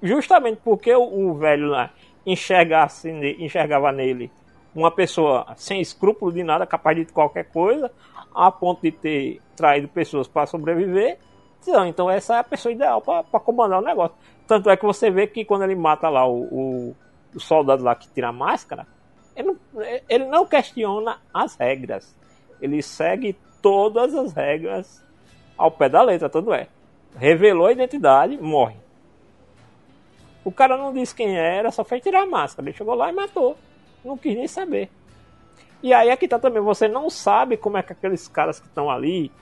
justamente porque o, o velho lá enxergasse, enxergava nele uma pessoa sem escrúpulo de nada, capaz de qualquer coisa, a ponto de ter traído pessoas para sobreviver. Então, então essa é a pessoa ideal para comandar o negócio. Tanto é que você vê que quando ele mata lá o, o, o soldado lá que tira a máscara, ele não, ele não questiona as regras. Ele segue todas as regras ao pé da letra, tanto é. Revelou a identidade, morre. O cara não disse quem era, só fez tirar a máscara. Ele chegou lá e matou. Não quis nem saber. E aí aqui tá também, você não sabe como é que aqueles caras que estão ali,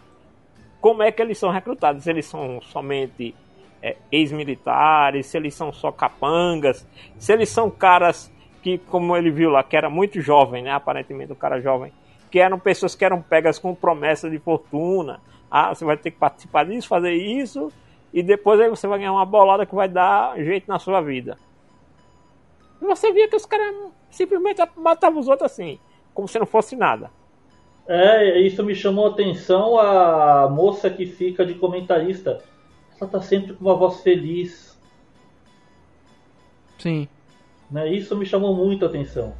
como é que eles são recrutados. Eles são somente é, ex-militares, se eles são só capangas, se eles são caras que, como ele viu lá, que era muito jovem, né? Aparentemente, um cara jovem, que eram pessoas que eram pegas com promessa de fortuna. Ah, você vai ter que participar disso, fazer isso, e depois aí você vai ganhar uma bolada que vai dar jeito na sua vida. E você via que os caras simplesmente matavam os outros assim, como se não fosse nada. É, isso me chamou a atenção a moça que fica de comentarista. Ela tá sempre com uma voz feliz. Sim. Né? Isso me chamou muito a atenção.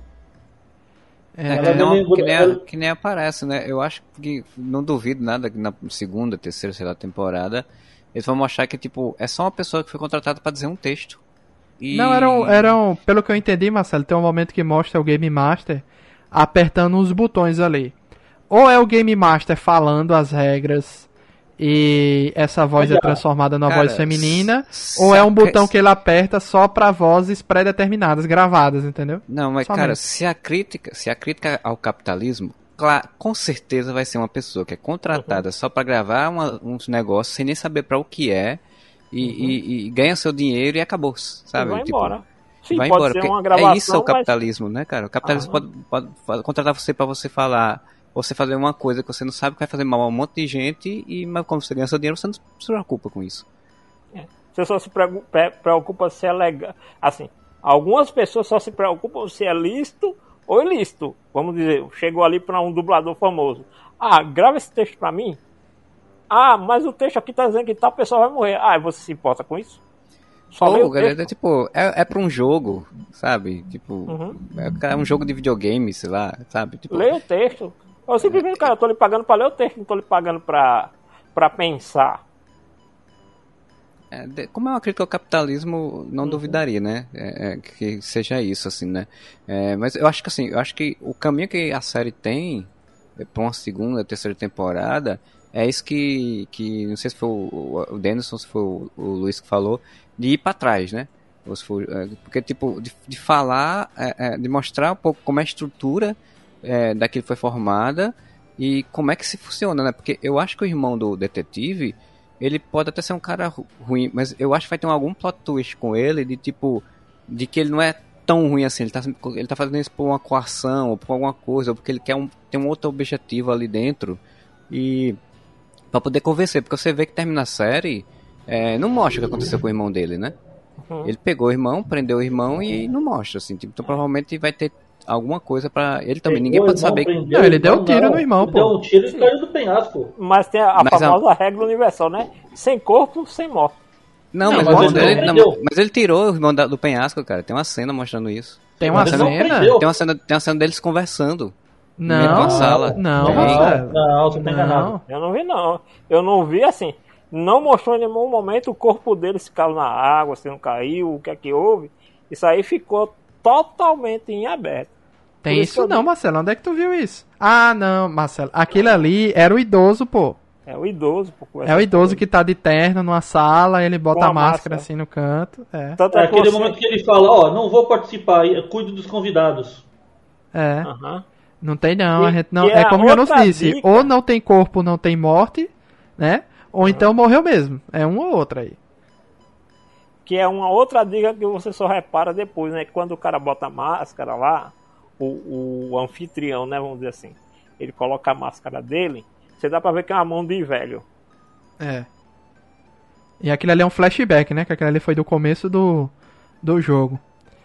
É, que, não, que, nem, que, nem, aparece, né? Eu acho que não duvido nada que na segunda, terceira, sei lá, temporada eles vão mostrar que, tipo, é só uma pessoa que foi contratada para dizer um texto. E... Não, eram, eram. Pelo que eu entendi, Marcelo, tem um momento que mostra o Game Master apertando uns botões ali. Ou é o Game Master falando as regras e essa voz é transformada numa Cara, voz feminina, ou é um botão que ele aperta só para vozes pré-determinadas, gravadas, entendeu? Não, mas Somente. cara, se a crítica, se a crítica ao capitalismo claro, com certeza vai ser uma pessoa que é contratada uhum. só para gravar uma, uns negócios sem nem saber para o que é e, uhum. e, e, ganha seu dinheiro e acabou, sabe? vai tipo, embora. Sim, vai embora. é isso o capitalismo, mas... né, cara? O capitalismo uhum. pode, pode, contratar você para você falar, você fazer uma coisa que você não sabe que vai fazer mal a um monte de gente e mas como você ganha seu dinheiro, você não se preocupa com isso. É. Você só se preocupa se é legal. Assim, algumas pessoas só se preocupam se é lícito ou ilícito. Vamos dizer, chegou ali para um dublador famoso. Ah, grava esse texto para mim. Ah, mas o texto aqui tá dizendo que tal pessoa vai morrer. Ah, você se importa com isso? Só oh, galera, é, tipo, é, é pra um jogo, sabe? Tipo, uhum. é um jogo de videogame, sei lá, sabe? Tipo, Leia o texto. Eu simplesmente, cara, eu tô lhe pagando pra ler o texto, não tô lhe pagando pra, pra pensar. É, como é uma crítica ao capitalismo, não uhum. duvidaria, né? É, é, que seja isso, assim, né? É, mas eu acho que assim, eu acho que o caminho que a série tem é, para uma segunda, terceira temporada é isso que, que não sei se foi o, o Denison, se foi o, o Luiz que falou, de ir para trás, né? For, é, porque, tipo, de, de falar, de mostrar um pouco como é a estrutura daquilo que foi formada e como é que se funciona, né? Porque eu acho que o irmão do detetive ele pode até ser um cara ruim, mas eu acho que vai ter algum plot twist com ele, de tipo, de que ele não é tão ruim assim, ele tá, ele tá fazendo isso por uma coação, ou por alguma coisa, ou porque ele quer um, tem um outro objetivo ali dentro, e para poder convencer, porque você vê que termina a série, é, não mostra o que aconteceu com o irmão dele, né? Uhum. Ele pegou o irmão, prendeu o irmão e não mostra, assim, tipo, então provavelmente vai ter alguma coisa para ele também. Ninguém pode saber. que... Não, ele deu um tiro não, no irmão, pô. Deu um tiro e caiu do penhasco. Mas tem a, a mas famosa a... regra universal, né? Sem corpo, sem morte. Não, não mas, mas, ele, não, mas, ele, tirou o irmão da, do penhasco, cara. Tem uma cena mostrando isso. Tem uma cena? Tem uma cena, tem uma cena deles conversando. Não, sala. Não, não, não, tá enganado. Eu não vi, não. Eu não vi assim. Não mostrou em nenhum momento o corpo dele se caiu na água, se não caiu, o que é que houve. Isso aí ficou totalmente em aberto. Tem isso, isso não, Marcelo. Onde é que tu viu isso? Ah, não, Marcelo. Aquele ali era o idoso, pô. É o idoso, pô. É o idoso que tá de terno numa sala, ele bota a máscara, máscara, assim no canto. É, Tanto é, é aquele você... momento que ele fala, ó, oh, não vou participar, cuido dos convidados. É. Uhum. Não tem não, e, a gente não. É, é como eu não disse, dica... ou não tem corpo, não tem morte, né? Ou uhum. então morreu mesmo. É um ou outro aí. Que é uma outra dica que você só repara depois, né? Quando o cara bota a máscara lá, o, o anfitrião, né? Vamos dizer assim. Ele coloca a máscara dele, você dá pra ver que é uma mão de velho. É. E aquilo ali é um flashback, né? Que aquilo ali foi do começo do, do jogo.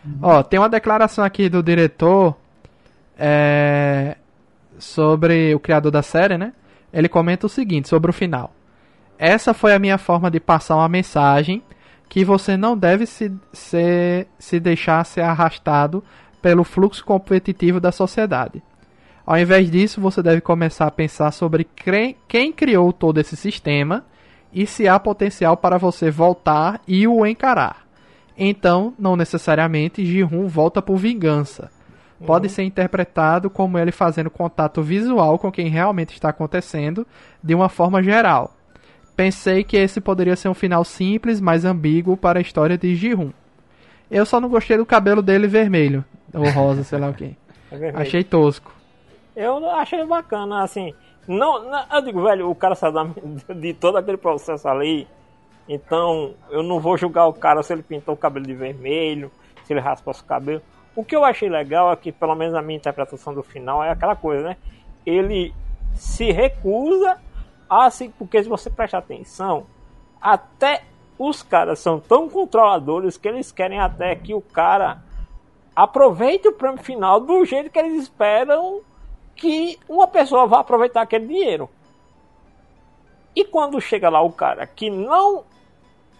Uhum. Ó, tem uma declaração aqui do diretor é, sobre o criador da série, né? Ele comenta o seguinte sobre o final. Essa foi a minha forma de passar uma mensagem que você não deve se, se, se deixar ser arrastado pelo fluxo competitivo da sociedade. Ao invés disso, você deve começar a pensar sobre quem criou todo esse sistema e se há potencial para você voltar e o encarar. Então, não necessariamente Ji-Hoon volta por vingança. Pode uhum. ser interpretado como ele fazendo contato visual com quem realmente está acontecendo de uma forma geral. Pensei que esse poderia ser um final simples, mas ambíguo para a história de Ji-Hoon. Eu só não gostei do cabelo dele vermelho. Ou rosa, sei lá o que. É achei tosco. Eu achei bacana, assim. Não, não, eu digo, velho, o cara sabe de todo aquele processo ali. Então, eu não vou julgar o cara se ele pintou o cabelo de vermelho, se ele raspou o cabelo. O que eu achei legal é que, pelo menos a minha interpretação do final, é aquela coisa, né? Ele se recusa a se. Porque se você prestar atenção, até os caras são tão controladores que eles querem até que o cara aproveite o prêmio final do jeito que eles esperam que uma pessoa vá aproveitar aquele dinheiro. E quando chega lá o cara que não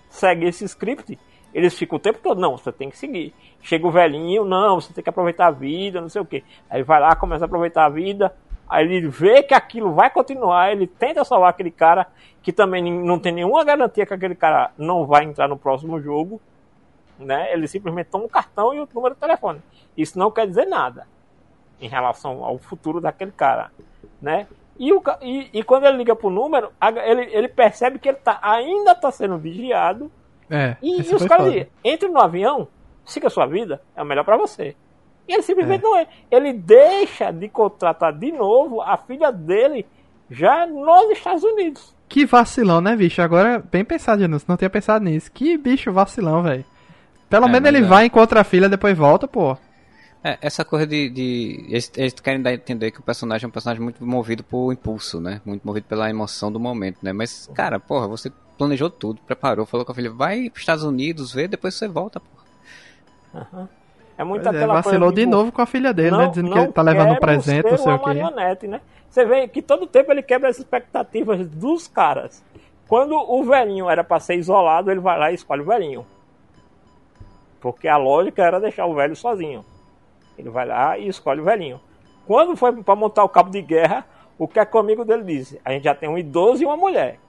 segue esse script, eles ficam o tempo todo, não, você tem que seguir. Chega o velhinho, não, você tem que aproveitar a vida, não sei o que. Aí vai lá, começa a aproveitar a vida, aí ele vê que aquilo vai continuar, ele tenta salvar aquele cara, que também não tem nenhuma garantia que aquele cara não vai entrar no próximo jogo né? Ele simplesmente toma um cartão e o número de telefone. Isso não quer dizer nada em relação ao futuro daquele cara, né? E, o, e, e quando ele liga pro número, ele, ele percebe que ele tá, ainda está sendo vigiado. É, e, e os caras dizem, entre no avião, siga a sua vida, é o melhor para você. E ele simplesmente é. não é. Ele deixa de contratar de novo a filha dele já nos Estados Unidos. Que vacilão, né, bicho? Agora, bem pensado nisso, não tinha pensado nisso. Que bicho vacilão, velho. Pelo é, menos ele é. vai, encontra a filha, depois volta, pô. É, essa coisa de. de eles, eles, querem dar a entender que o personagem é um personagem muito movido por impulso, né? Muito movido pela emoção do momento, né? Mas, cara, porra, você planejou tudo, preparou, falou com a filha, vai pros Estados Unidos, vê, depois você volta, porra. Uhum. É muito Pois é, aquela vacilou coisa, de tipo, novo com a filha dele, né? Dizendo que ele tá levando um presente, não sei o quê. marionete, né? Você vê que todo tempo ele quebra as expectativas dos caras. Quando o velhinho era pra ser isolado, ele vai lá e escolhe o velhinho. Porque a lógica era deixar o velho sozinho. Ele vai lá e escolhe o velhinho. Quando foi pra montar o cabo de guerra, o que é que o amigo dele disse? A gente já tem um idoso e uma mulher.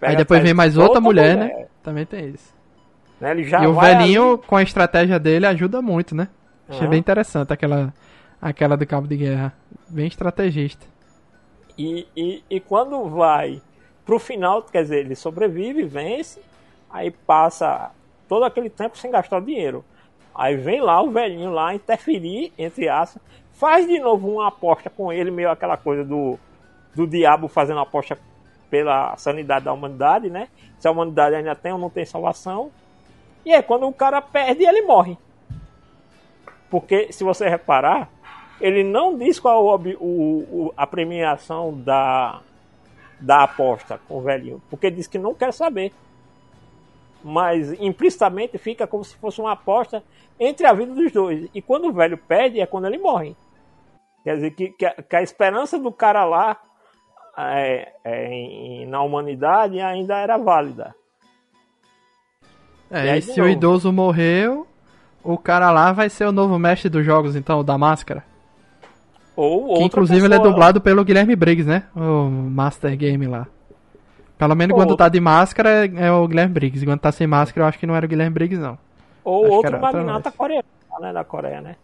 Aí depois vem mais de outra mulher, né? Também tem isso. Né? Ele já e o velhinho, ali- com a estratégia dele, ajuda muito, né? Achei Aham. bem interessante aquela, aquela do cabo de guerra. Bem estrategista. E, e, e quando vai pro final, quer dizer, ele sobrevive, vence, aí passa todo aquele tempo sem gastar dinheiro. Aí vem lá o velhinho lá interferir, entre aspas, faz de novo uma aposta com ele, meio aquela coisa do, do diabo fazendo aposta pela sanidade da humanidade, né? Se a humanidade ainda tem ou não tem salvação. E aí quando o cara perde, ele morre. Porque se você reparar, ele não diz qual é o, o- a premiação da, da aposta com o velhinho, porque diz que não quer saber. Mas implicitamente fica como se fosse uma aposta entre a vida dos dois. E quando o velho perde é quando ele morre. Quer dizer que, que, a, que a esperança do cara lá é, é, na humanidade ainda era válida. E É, aí e se o idoso morreu, o cara lá vai ser o novo mestre dos jogos, então, o da máscara. Ou Que inclusive ele é pessoa- dublado pelo Guilherme Briggs, né? O Master Game lá. Pelo menos Ou- quando tá de máscara é o Guilherme Briggs. Quando tá sem máscara eu acho que não era o Guilherme Briggs, não. Ou Acho outro magnata coreano, né? Da Coreia, né?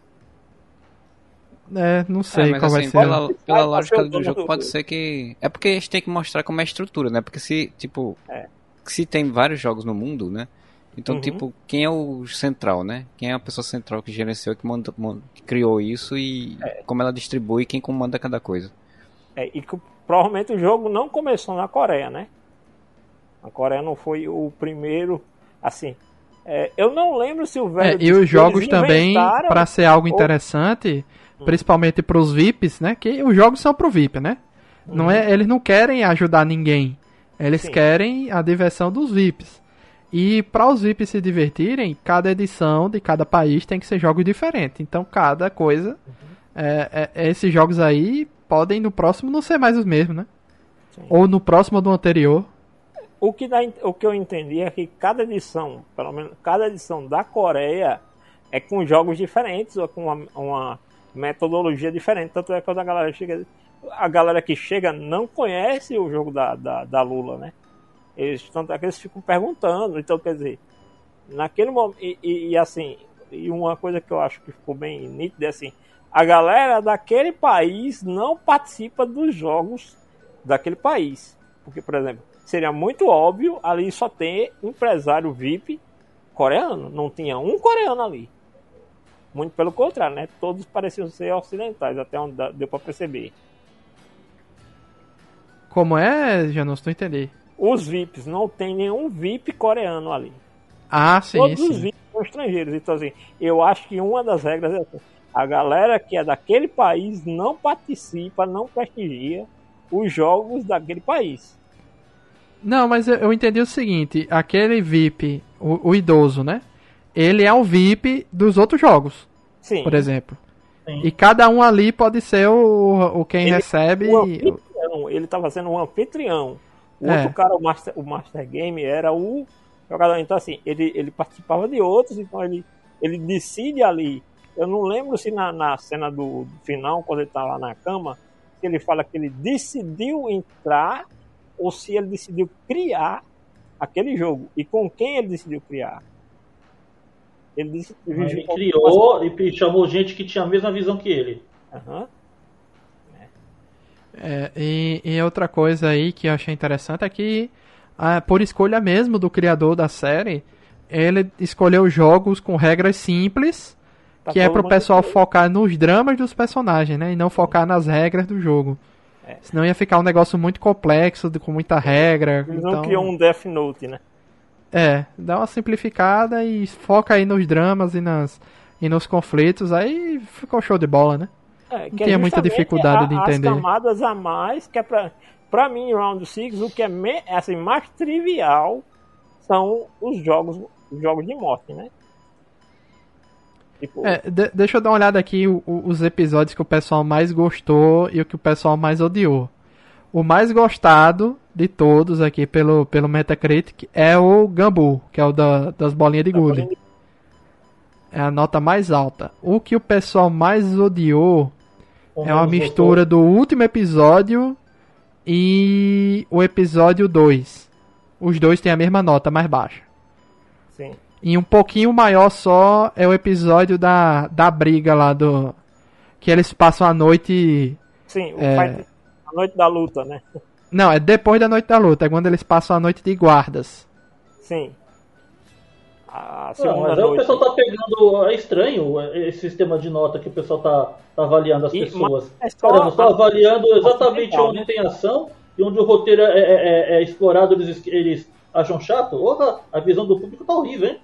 É, não sei É, mas qual vai assim, ser. pela, pela Vai lógica do jogo, pode ser que. É porque a gente tem que mostrar como é a estrutura, né? Porque se, tipo. É. Se tem vários jogos no mundo, né? Então, Uhum. tipo, quem é o central, né? Quem é a pessoa central que gerenciou, que, manda, que criou isso e como ela distribui, quem comanda cada coisa. É, e que provavelmente o jogo não começou na Coreia, né? A Coreia não foi o primeiro, assim. é, eu não lembro se o velho. É, e os jogos também, pra ser algo ou- interessante, principalmente pros VIPs, né? Que os jogos são pro VIP, né? Não é, eles não querem ajudar ninguém. Eles Sim. querem a diversão dos VIPs. E para os VIPs se divertirem, cada edição de cada país tem que ser jogos diferentes. Então cada coisa. é- é- esses jogos aí podem no próximo não ser mais os mesmos, né? Sim. Ou no próximo do anterior. O que, dá, o que eu entendi é que cada edição, pelo menos cada edição da Coreia é com jogos diferentes ou com uma, uma metodologia diferente. Tanto é que quando a galera chega. A galera que chega não conhece o jogo da, da, da Lula, né? Eles, tanto é que eles ficam perguntando. Então, quer dizer, naquele momento. E, e- e, assim, e uma coisa que eu acho que ficou bem nítida é assim: a galera daquele país não participa dos jogos daquele país. Porque, por exemplo, seria muito óbvio ali só ter empresário VIP coreano. Não tinha um coreano ali. Muito pelo contrário, né? Todos pareciam ser ocidentais, até onde deu pra perceber. Como é, Janus? Não entendi. Os VIPs, não tem nenhum VIP coreano ali. Ah, sim, Todos os sim. VIPs são estrangeiros. Então, assim, eu acho que uma das regras é assim, a galera que é daquele país não participa, não prestigia os jogos daquele país. Não, mas eu, eu entendi o seguinte: aquele VIP, o, o idoso, né? Ele é o VIP dos outros jogos, Sim. por exemplo. Sim. E cada um ali pode ser o, o quem Ele- recebe. O anfitrião, ele estava sendo um anfitrião. O É. outro cara, o Master, o Master Game, era o jogador. Então, assim, ele, ele participava de outros, então ele, ele decide ali. Eu não lembro se na, na cena do, do final, quando ele tá lá na cama, se ele fala que ele decidiu entrar ou se ele decidiu criar aquele jogo. E com quem ele decidiu criar? Ele decidiu. Ele criou e chamou gente que tinha a mesma visão que ele. Aham. É, e, e outra coisa aí que eu achei interessante é que, ah, por escolha mesmo do criador da série, ele escolheu jogos com regras simples, Pra que é pro pessoal focar nos dramas dos personagens, né? E não focar nas regras do jogo. É. Senão ia ficar um negócio muito complexo, com muita regra. Ele não então... criou um Death Note, né? É, dá uma simplificada e foca aí nos dramas e, nas, e nos conflitos, aí ficou show de bola, né? É, que tinha muita justamente dificuldade de a- entender. As camadas a mais, que é pra, pra mim, Round 6, o que é me- assim, mais trivial são os jogos, os jogos de morte, né? Tipo, É, de- deixa eu dar uma olhada aqui o- o- os episódios que o pessoal mais gostou e o que o pessoal mais odiou. O mais gostado de todos aqui pelo, pelo Metacritic é o Gambu, que é o da- das bolinhas de gude. É a nota mais alta. O que o pessoal mais odiou é uma mistura do último episódio e o episódio 2. Os dois têm a mesma nota, mais baixa. sim. E um pouquinho maior só é o episódio da, da briga lá do. Que eles passam a noite. Sim, o É. fight- a noite da luta, né? Não, é depois da noite da luta, é quando eles passam a noite de guardas. Sim. A Não, segunda mas aí o noite. pessoal tá pegando. É estranho esse sistema de nota que o pessoal tá, tá avaliando as E- pessoas. é só- tá avaliando exatamente onde né? tem ação e onde o roteiro é, é- é- é explorado, eles, eles acham chato. Porra, a visão do público tá horrível, hein?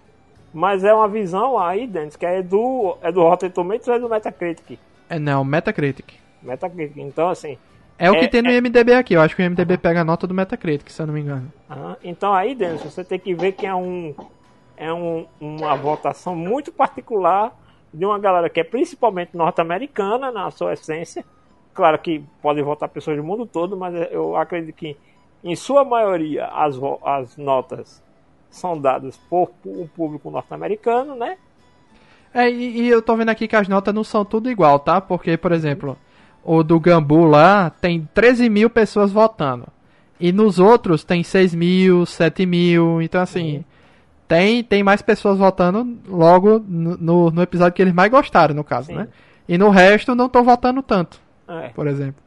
Mas é uma visão aí, Dennis, que é do, é do Rotten Tomatoes ou é do Metacritic? É, não, Metacritic. Metacritic. Então, assim, É o que É, tem no IMDB aqui, eu acho que o IMDB pega a nota do Metacritic, se eu não me engano. aham. então aí, Dennis, você tem que ver que é um é um, uma votação muito particular de uma galera que é principalmente norte-americana na sua essência. Claro que podem votar pessoas do mundo todo, mas eu acredito que em sua maioria as, as notas são dadas por um público norte-americano, né? É, e, e eu tô vendo aqui que as notas não são tudo igual, tá? Porque, por exemplo, o do Gambu lá tem 13 mil pessoas votando. E nos outros tem 6 mil, 7 mil. Então, assim, tem, tem mais pessoas votando logo no, no, episódio que eles mais gostaram, no caso, Sim. né? E no resto não estão votando tanto, É. por exemplo.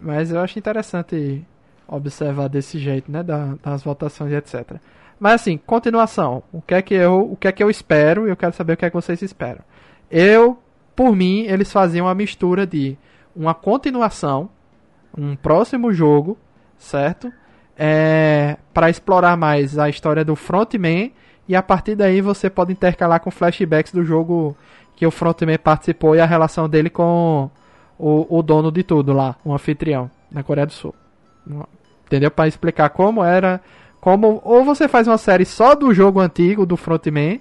Mas eu acho interessante observar desse jeito, né? Da- das votações e etc. Mas assim, continuação. O que é que eu, o que é que eu espero? E eu quero saber o que é que vocês esperam. Eu, por mim, eles faziam uma mistura de uma continuação, um próximo jogo, certo? É, para explorar mais a história do Frontman e a partir daí você pode intercalar com flashbacks do jogo que o Frontman participou e a relação dele com o, o dono de tudo lá, o anfitrião na Coreia do Sul. Entendeu? Para explicar como era, como ou você faz uma série só do jogo antigo do Frontman,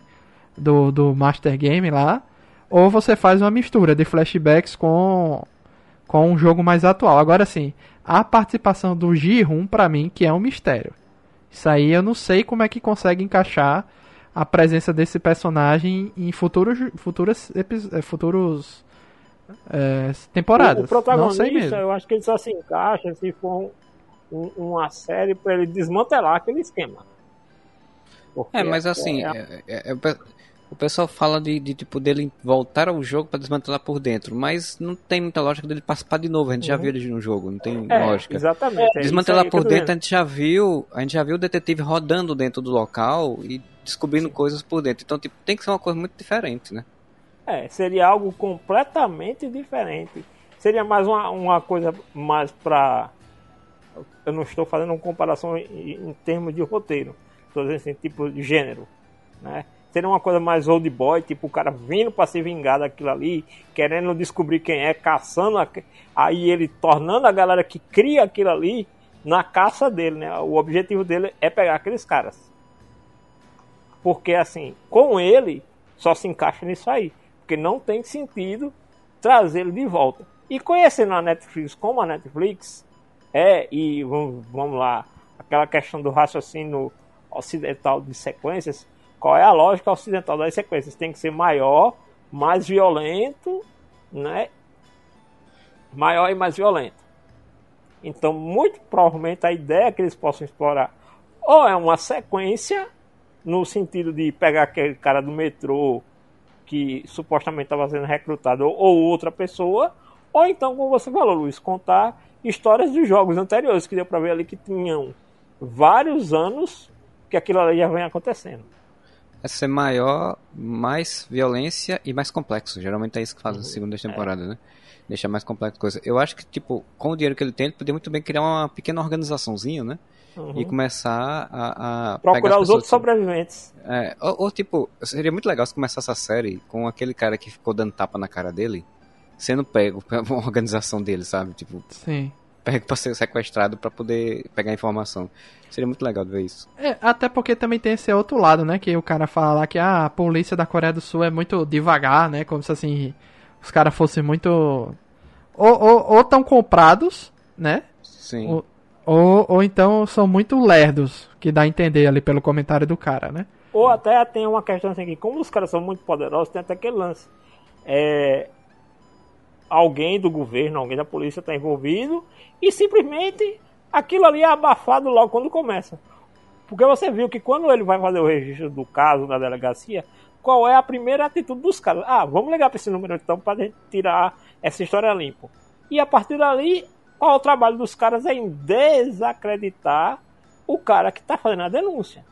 do, do Master Game lá, ou você faz uma mistura de flashbacks com com um jogo mais atual. Agora sim, a participação do Ji-Hoon pra mim que é um mistério. Isso aí eu não sei como é que consegue encaixar a presença desse personagem em futuros futuras eh, futuros eh, temporadas. O, o protagonista, não sei mesmo. eu acho que ele só se encaixa se for um- um- uma série para ele desmantelar aquele esquema. Porque É, mas assim, é- é- é- é o pe- o pessoal fala de, de, tipo dele voltar ao jogo pra desmantelar por dentro, mas não tem muita lógica dele participar de novo. A gente já viu ele no jogo, não tem é, lógica. Exatamente. é Desmantelar por dentro, a gente já viu, a gente já viu o detetive rodando dentro do local e descobrindo coisas por dentro. Então, tipo, tem que ser uma coisa muito diferente, né? É, seria algo completamente diferente. Seria mais uma, uma coisa mais pra. Eu não estou fazendo uma comparação em, em termos de roteiro. Estou dizendo assim, tipo de gênero. Né? Seria uma coisa mais old boy, tipo o cara vindo para se vingar daquilo ali, querendo descobrir quem é, caçando. a- Aí ele tornando a galera que cria aquilo ali na caça dele, né? O objetivo dele é pegar aqueles caras. Porque assim, com ele só se encaixa nisso aí. Porque não tem sentido trazê-lo de volta. E conhecendo a Netflix como a Netflix é, e vamos, vamos lá, aquela questão do raciocínio ocidental de sequências, qual é a lógica ocidental das sequências? Tem que ser maior, mais violento, né? Maior e mais violento. Então, muito provavelmente a ideia que eles possam explorar ou é uma sequência no sentido de pegar aquele cara do metrô que supostamente estava sendo recrutado ou, ou outra pessoa, ou então, como você falou, Luiz, contar histórias de jogos anteriores que deu para ver ali que tinham vários anos que aquilo ali já vem acontecendo. É ser maior, mais violência e mais complexo. Geralmente é isso que faz na segunda temporada, né? Deixar mais complexo a coisa. Eu acho que, tipo, com o dinheiro que ele tem, ele poderia muito bem criar uma pequena organizaçãozinha, né? E começar a, a Procurar as os outros sobreviventes. É, ou, ou, tipo, seria muito legal se começasse a série com aquele cara que ficou dando tapa na cara dele, sendo pego por uma organização dele, sabe? Tipo, Sim. Pego pra ser sequestrado para poder pegar informação. Seria muito legal de ver isso. É, até porque também tem esse outro lado, né? Que o cara fala lá que ah, a polícia da Coreia do Sul é muito devagar, né? Como se assim, os caras fossem muito. Ou, ou, ou tão comprados, né? Sim. Ou, ou, ou então são muito lerdos, que dá a entender ali pelo comentário do cara, né? Ou até tem uma questão assim que, como os caras são muito poderosos, tem até aquele lance. É, alguém do governo, alguém da polícia está envolvido e simplesmente aquilo ali é abafado logo quando começa. Porque você viu que quando ele vai fazer o registro do caso na delegacia, qual é a primeira atitude dos caras? Ah, vamos ligar para esse número então para gente tirar essa história limpo. E a partir dali, qual é o trabalho dos caras é em desacreditar o cara que está fazendo a denúncia.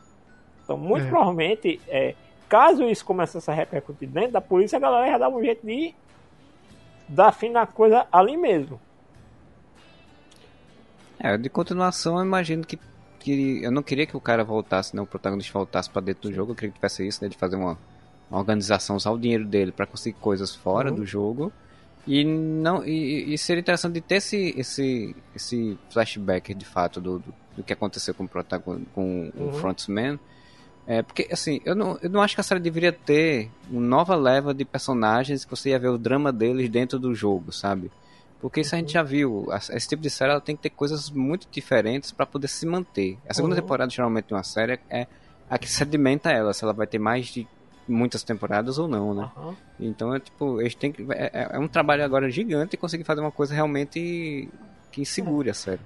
Então, muito é. provavelmente, é, caso isso comece a repercutir dentro da polícia, a galera já dá um jeito de dar fim na coisa ali mesmo. É, de continuação, eu imagino que, que eu não queria que o cara voltasse, né, o protagonista voltasse para dentro do jogo, eu queria que tivesse isso, né, de fazer uma, uma organização, usar o dinheiro dele para conseguir coisas fora uhum. do jogo. E não e, e, seria interessante de ter esse, esse, esse flashback de fato do, do, do que aconteceu com o protagonista, com uhum. o Frontman. É, porque, assim, eu não, eu não acho que a série deveria ter uma nova leva de personagens que você ia ver o drama deles dentro do jogo, sabe? Porque isso a gente já viu. Esse tipo de série ela tem que ter coisas muito diferentes para poder se manter. A segunda uhum. temporada, geralmente, de uma série é a que sedimenta ela, se ela vai ter mais de muitas temporadas ou não, né? Uhum. Então é tipo, eles têm que. É, é, é, um trabalho agora gigante conseguir fazer uma coisa realmente que segure a série.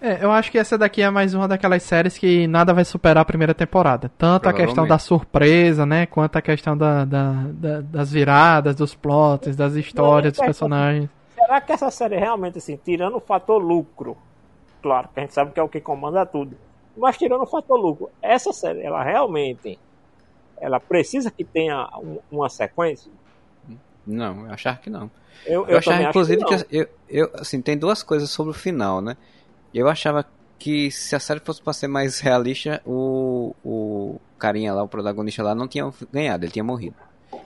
É, eu acho que essa daqui é mais uma daquelas séries que nada vai superar a primeira temporada. Tanto a questão da surpresa, né? Quanto a questão da, da, da das viradas, dos plots, das histórias, dos personagens. Será que essa série realmente, assim, tirando o fator lucro, claro, que a gente sabe que é o que comanda tudo, mas tirando o fator lucro, essa série, ela realmente, ela precisa que tenha um, uma sequência? Não, eu achar que não. Eu, eu, eu achar, inclusive, que, que eu, eu, assim, tem duas coisas sobre o final, né? Eu achava que se a série fosse para ser mais realista, o, o carinha lá, o protagonista lá, não tinha ganhado, ele tinha morrido.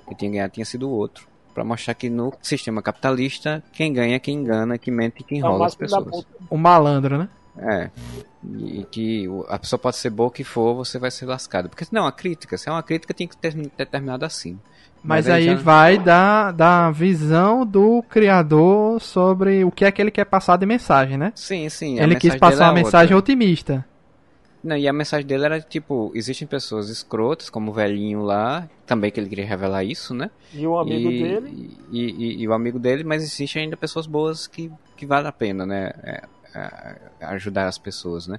Quem tinha ganhado tinha sido o outro. Pra mostrar que no sistema capitalista, quem ganha é quem engana, quem mente e quem enrola as pessoas. O malandro, né? É. E que a pessoa pode ser boa que for, você vai ser lascado. Porque não, a crítica, se é uma crítica, tem que ter, ter terminado assim. Mas, Mas aí já... vai da, da visão do criador sobre o que é que ele quer passar de mensagem, né? Sim, sim. Ele quis passar uma é mensagem otimista. Não, e a mensagem dele era tipo, existem pessoas escrotas, como o velhinho lá, também que ele queria revelar isso, né? E o amigo e, dele. E, e, e, o amigo dele, mas existem ainda pessoas boas que, que vale a pena, né? É, é, ajudar as pessoas, né?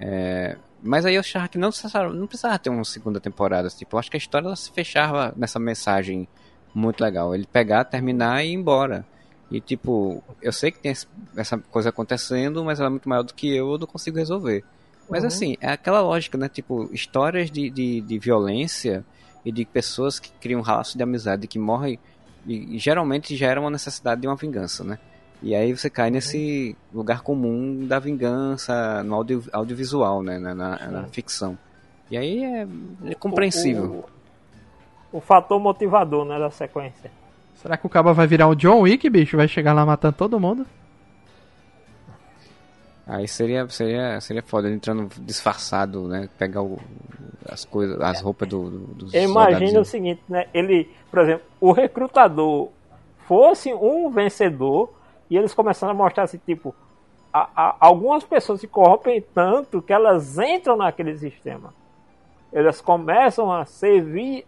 É, mas aí eu achava que não precisava, não precisava ter uma segunda temporada. Tipo, eu acho que a história ela se fechava nessa mensagem muito legal. Ele pegar, terminar e ir embora. E tipo, eu sei que tem essa coisa acontecendo, mas ela é muito maior do que eu, eu não consigo resolver. Mas uhum. assim, é aquela lógica, né? Tipo, histórias de, de, de violência e de pessoas que criam um laço de amizade que morrem e, geralmente geram uma necessidade de uma vingança, né? E aí você cai nesse lugar comum da vingança no audio, audiovisual, né? Na, na, na ficção. E aí é, é compreensível. O, o, o, fator motivador, né, da sequência. Será que o Cabo vai virar o John Wick, bicho? Vai chegar lá matando todo mundo? Aí seria, seria, seria foda ele entrando disfarçado, né? Pegar o, as coisas, as roupas do, do, dos Imagina o seguinte, né? Ele, por exemplo, o recrutador fosse um vencedor e eles começaram a mostrar assim, tipo, a, a, algumas pessoas se corrompem tanto que elas entram naquele sistema. Elas começam a servir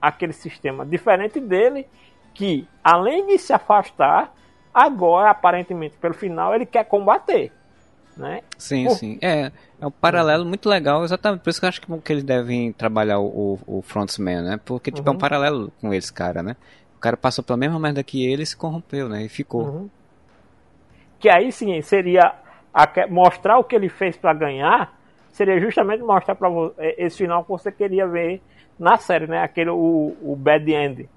aquele sistema. Diferente dele, que além de se afastar, agora, aparentemente, pelo final, ele quer combater. Né? Sim, Por... sim. É, é um paralelo muito legal, exatamente. Por isso que eu acho que, que eles devem trabalhar o, o, o Frontsman, né? Porque, tipo, uhum. é um uhum. paralelo com esse cara, né? O cara passou pela mesma merda que ele e se corrompeu, né? E ficou. Uhum que aí sim seria a, mostrar o que ele fez para ganhar, seria justamente mostrar para é, esse final que você queria ver na série, né? Aquele o, o bad end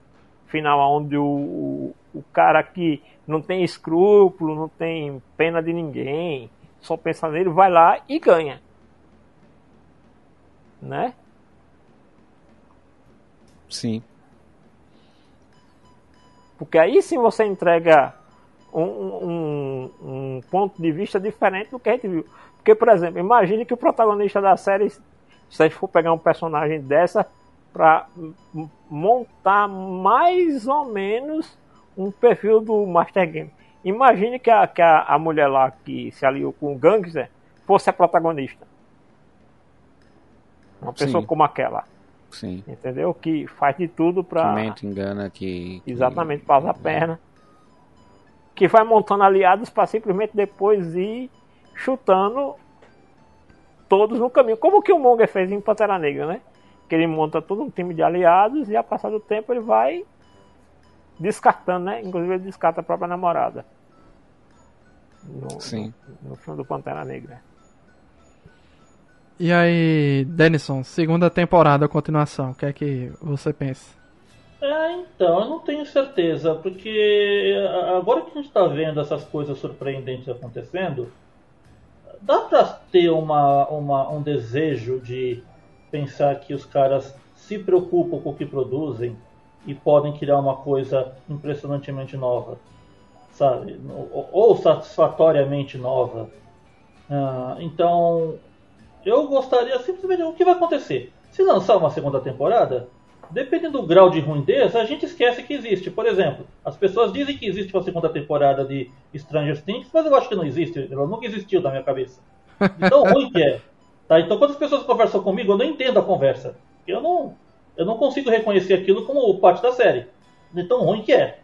final onde o, o, o cara que não tem escrúpulo, não tem pena de ninguém, só pensa nele, vai lá e ganha. Né? Sim. Porque aí sim você entrega um, um, um, ponto de vista diferente do que a gente viu. Porque, por exemplo, imagine que o protagonista da série, se a gente for pegar um personagem dessa, para montar mais ou menos um perfil do Master Game. Imagine que a, que a, a mulher lá que se aliou com o Gangster fosse a protagonista. Uma pessoa Sim. como aquela. Sim. Entendeu? Que faz de tudo pra. Que mente, engana, que. que... Exatamente, passa a perna. Que vai montando aliados para simplesmente depois ir chutando todos no caminho. Como que o Monger fez em Pantera Negra, né? Que ele monta todo um time de aliados e a passar do tempo ele vai descartando, né? Inclusive ele descarta a própria namorada. No, Sim. No, no filme do Pantera Negra. E aí, Denison, segunda temporada, continuação, o que é que você pensa? É, então, eu não tenho certeza, porque agora que a gente está vendo essas coisas surpreendentes acontecendo, dá para ter uma, uma, um desejo de pensar que os caras se preocupam com o que produzem e podem criar uma coisa impressionantemente nova, sabe? Ou, satisfatoriamente nova. Ah, então, eu gostaria simplesmente o que vai acontecer. Se lançar uma segunda temporada, dependendo do grau de ruindez, a gente esquece que existe. Por exemplo, as pessoas dizem que existe uma segunda temporada de Stranger Things, mas eu acho que não existe. Ela nunca existiu na minha cabeça. Então ruim que é. Tá? Então quando as pessoas conversam comigo, eu não entendo a conversa. Eu não, eu não consigo reconhecer aquilo como parte da série. De tão ruim que é.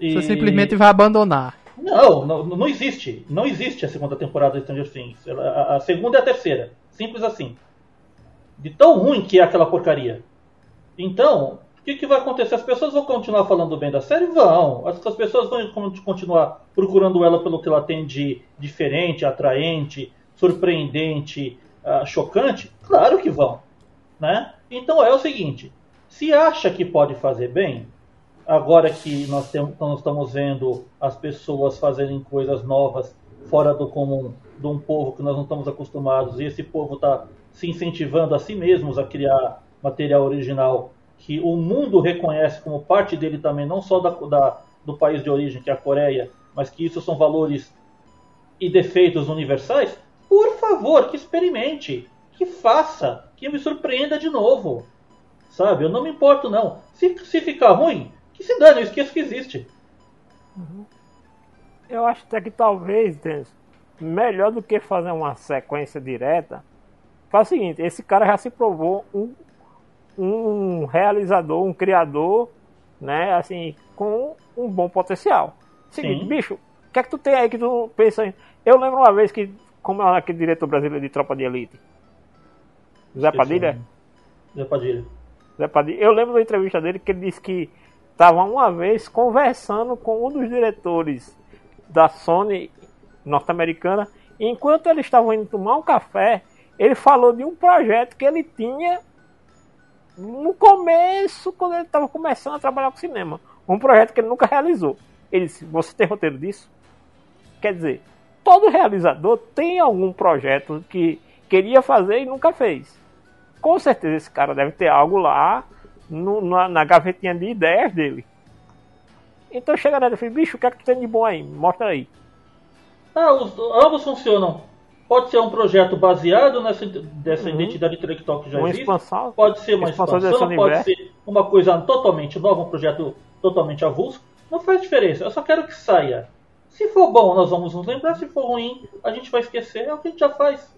E... Você simplesmente vai abandonar. Não, não, não existe. Não existe a segunda temporada de Stranger Things. A, a segunda é a terceira. Simples assim. De tão ruim que é aquela porcaria. Então, o que, que, vai acontecer? As pessoas vão continuar falando bem da série? Vão. As, as pessoas vão continuar procurando ela pelo que ela tem de diferente, atraente, surpreendente, uh, chocante? Claro que vão. Né? Então é o seguinte: se acha que pode fazer bem, agora que nós, temos, nós estamos vendo as pessoas fazerem coisas novas fora do comum de um povo que nós não estamos acostumados e esse povo está se incentivando a si mesmos a criar material original que o mundo reconhece como parte dele também, não só da, da, do país de origem, que é a Coreia, mas que isso são valores e defeitos universais, por favor, que experimente, que faça, que me surpreenda de novo. Sabe? Eu não me importo, não. Se, se ficar ruim, que se dane, eu esqueço que existe. Uhum. Eu acho até que talvez, melhor do que fazer uma sequência direta, faz o seguinte, esse cara já se provou um, um realizador, um criador, né, assim, com um bom potencial. Seguinte, Sim. bicho, o que é que tu tem aí que tu pensa em... Eu lembro uma vez que, como é aquele diretor brasileiro de Tropa de Elite? Zé Padilha? Zé Padilha. Zé Padilha. Eu lembro da entrevista dele que ele disse que estava uma vez conversando com um dos diretores da Sony norte-americana. Enquanto eles estavam indo tomar um café, ele falou de um projeto que ele tinha no começo, quando ele estava começando a trabalhar com cinema. Um projeto que ele nunca realizou. Ele disse: Você tem roteiro disso? Quer dizer, todo realizador tem algum projeto que queria fazer e nunca fez. Com certeza esse cara deve ter algo lá no, na, na, gavetinha de ideias dele. Então chega nele e fala, bicho, o que é que tu tem de bom aí? Mostra aí. Ah, os, ambos funcionam. Pode ser um projeto baseado nessa dessa uhum. identidade intelectual que já uma existe. Expansão, pode ser uma expansão, expansão pode ser uma coisa totalmente nova, um projeto totalmente avulso. Não faz diferença. Eu só quero que saia. Se for bom, nós vamos nos lembrar. Se for ruim, a gente vai esquecer. É o que a gente já faz.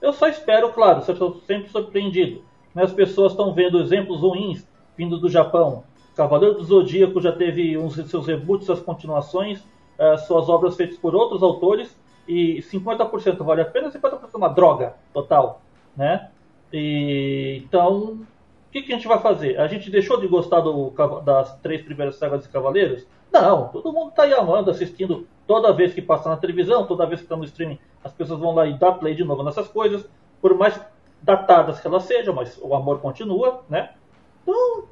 Eu só espero, claro, estou sempre surpreendido. As pessoas estão vendo exemplos ruins vindo do Japão. Cavaleiro do Zodíaco já teve uns seus reboots, suas continuações, uh, suas obras feitas por outros autores, e 50% vale a pena, 50% é uma droga total, né? E, então, o que, que, a gente vai fazer? A gente deixou de gostar do, das três primeiras sagas de Cavaleiros? Não, todo mundo está aí amando, assistindo toda vez que passa na televisão, toda vez que está no streaming, as pessoas vão lá e dá play de novo nessas coisas, por mais datadas que elas sejam, mas o amor continua, né? Então,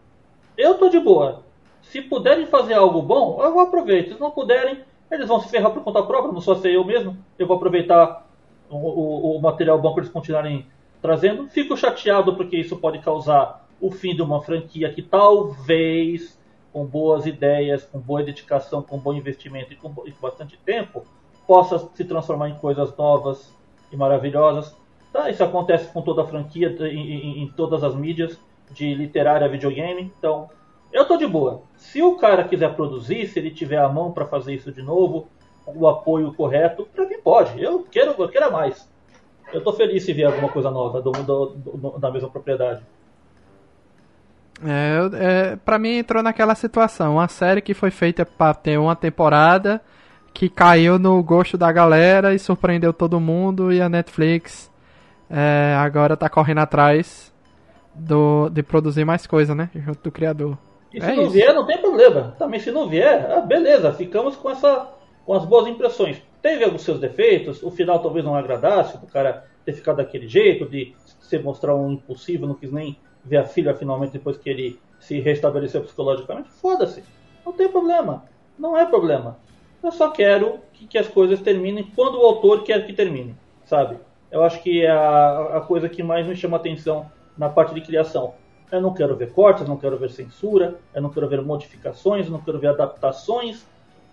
eu tô de boa. Se puderem fazer algo bom, eu aproveito. Se não puderem, eles vão se ferrar por conta própria, não só ser eu mesmo. Eu vou aproveitar o, o, o material bom que eles continuarem trazendo. Fico chateado porque isso pode causar o fim de uma franquia que talvez com boas ideias, com boa dedicação, com bom investimento e com, e com bastante tempo, possa se transformar em coisas novas e maravilhosas. Tá, isso acontece com toda a franquia, em, em, em todas as mídias, de literária a videogame. Então, eu tô de boa. Se o cara quiser produzir, se ele tiver a mão para fazer isso de novo, o apoio correto, para mim pode. Eu quero, eu quero mais. Eu tô feliz se vier alguma coisa nova do, do, do, da mesma propriedade. É, é, pra mim entrou naquela situação, uma série que foi feita para ter uma temporada que caiu no gosto da galera e surpreendeu todo mundo e a Netflix é, agora tá correndo atrás do, de produzir mais coisa, né? Junto do criador. E se é não isso. vier, não tem problema. Também se não vier, ah, beleza, ficamos com essa com as boas impressões. Teve alguns seus defeitos, o final talvez não agradasse, o cara ter ficado daquele jeito, de se mostrar um impulsivo, não quis nem ver a filha finalmente depois que ele se restabeleceu psicologicamente, foda-se. Não tem problema. Não é problema. Eu só quero que, que, as coisas terminem quando o autor quer que termine, sabe? Eu acho que é a, a coisa que mais me chama atenção na parte de criação. Eu não quero ver cortes, não quero ver censura, eu não quero ver modificações, não quero ver adaptações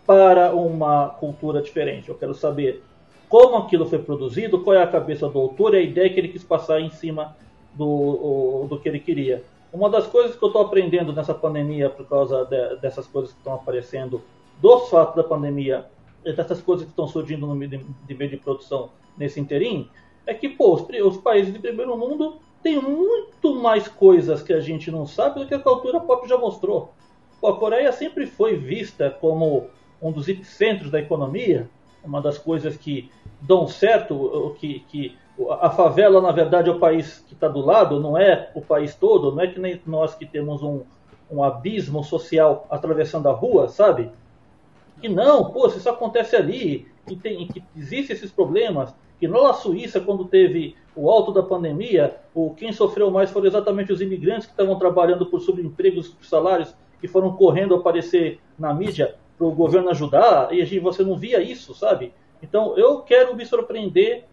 para uma cultura diferente. Eu quero saber como aquilo foi produzido, qual é a cabeça do autor e a ideia que ele quis passar em cima do, do que ele queria. Uma das coisas que eu estou aprendendo nessa pandemia, por causa de, dessas coisas que estão aparecendo, dos fatos da pandemia, dessas coisas que estão surgindo no meio de, de meio de produção nesse interim, é que pô, os, os, países de primeiro mundo têm muito mais coisas que a gente não sabe do que a cultura pop já mostrou. A Coreia sempre foi vista como um dos epicentros da economia, uma das coisas que dão certo, que, que a favela, na verdade, é o país que está do lado, não é o país todo, não é que nem nós que temos um, um abismo social atravessando a rua, sabe? Que não, pô, se isso acontece ali, que, tem, que existem esses problemas, que na Suíça, quando teve o alto da pandemia, o, quem sofreu mais foram exatamente os imigrantes que estavam trabalhando por subempregos, por salários, que foram correndo aparecer na mídia para o governo ajudar, e você não via isso, sabe? Então eu quero me surpreender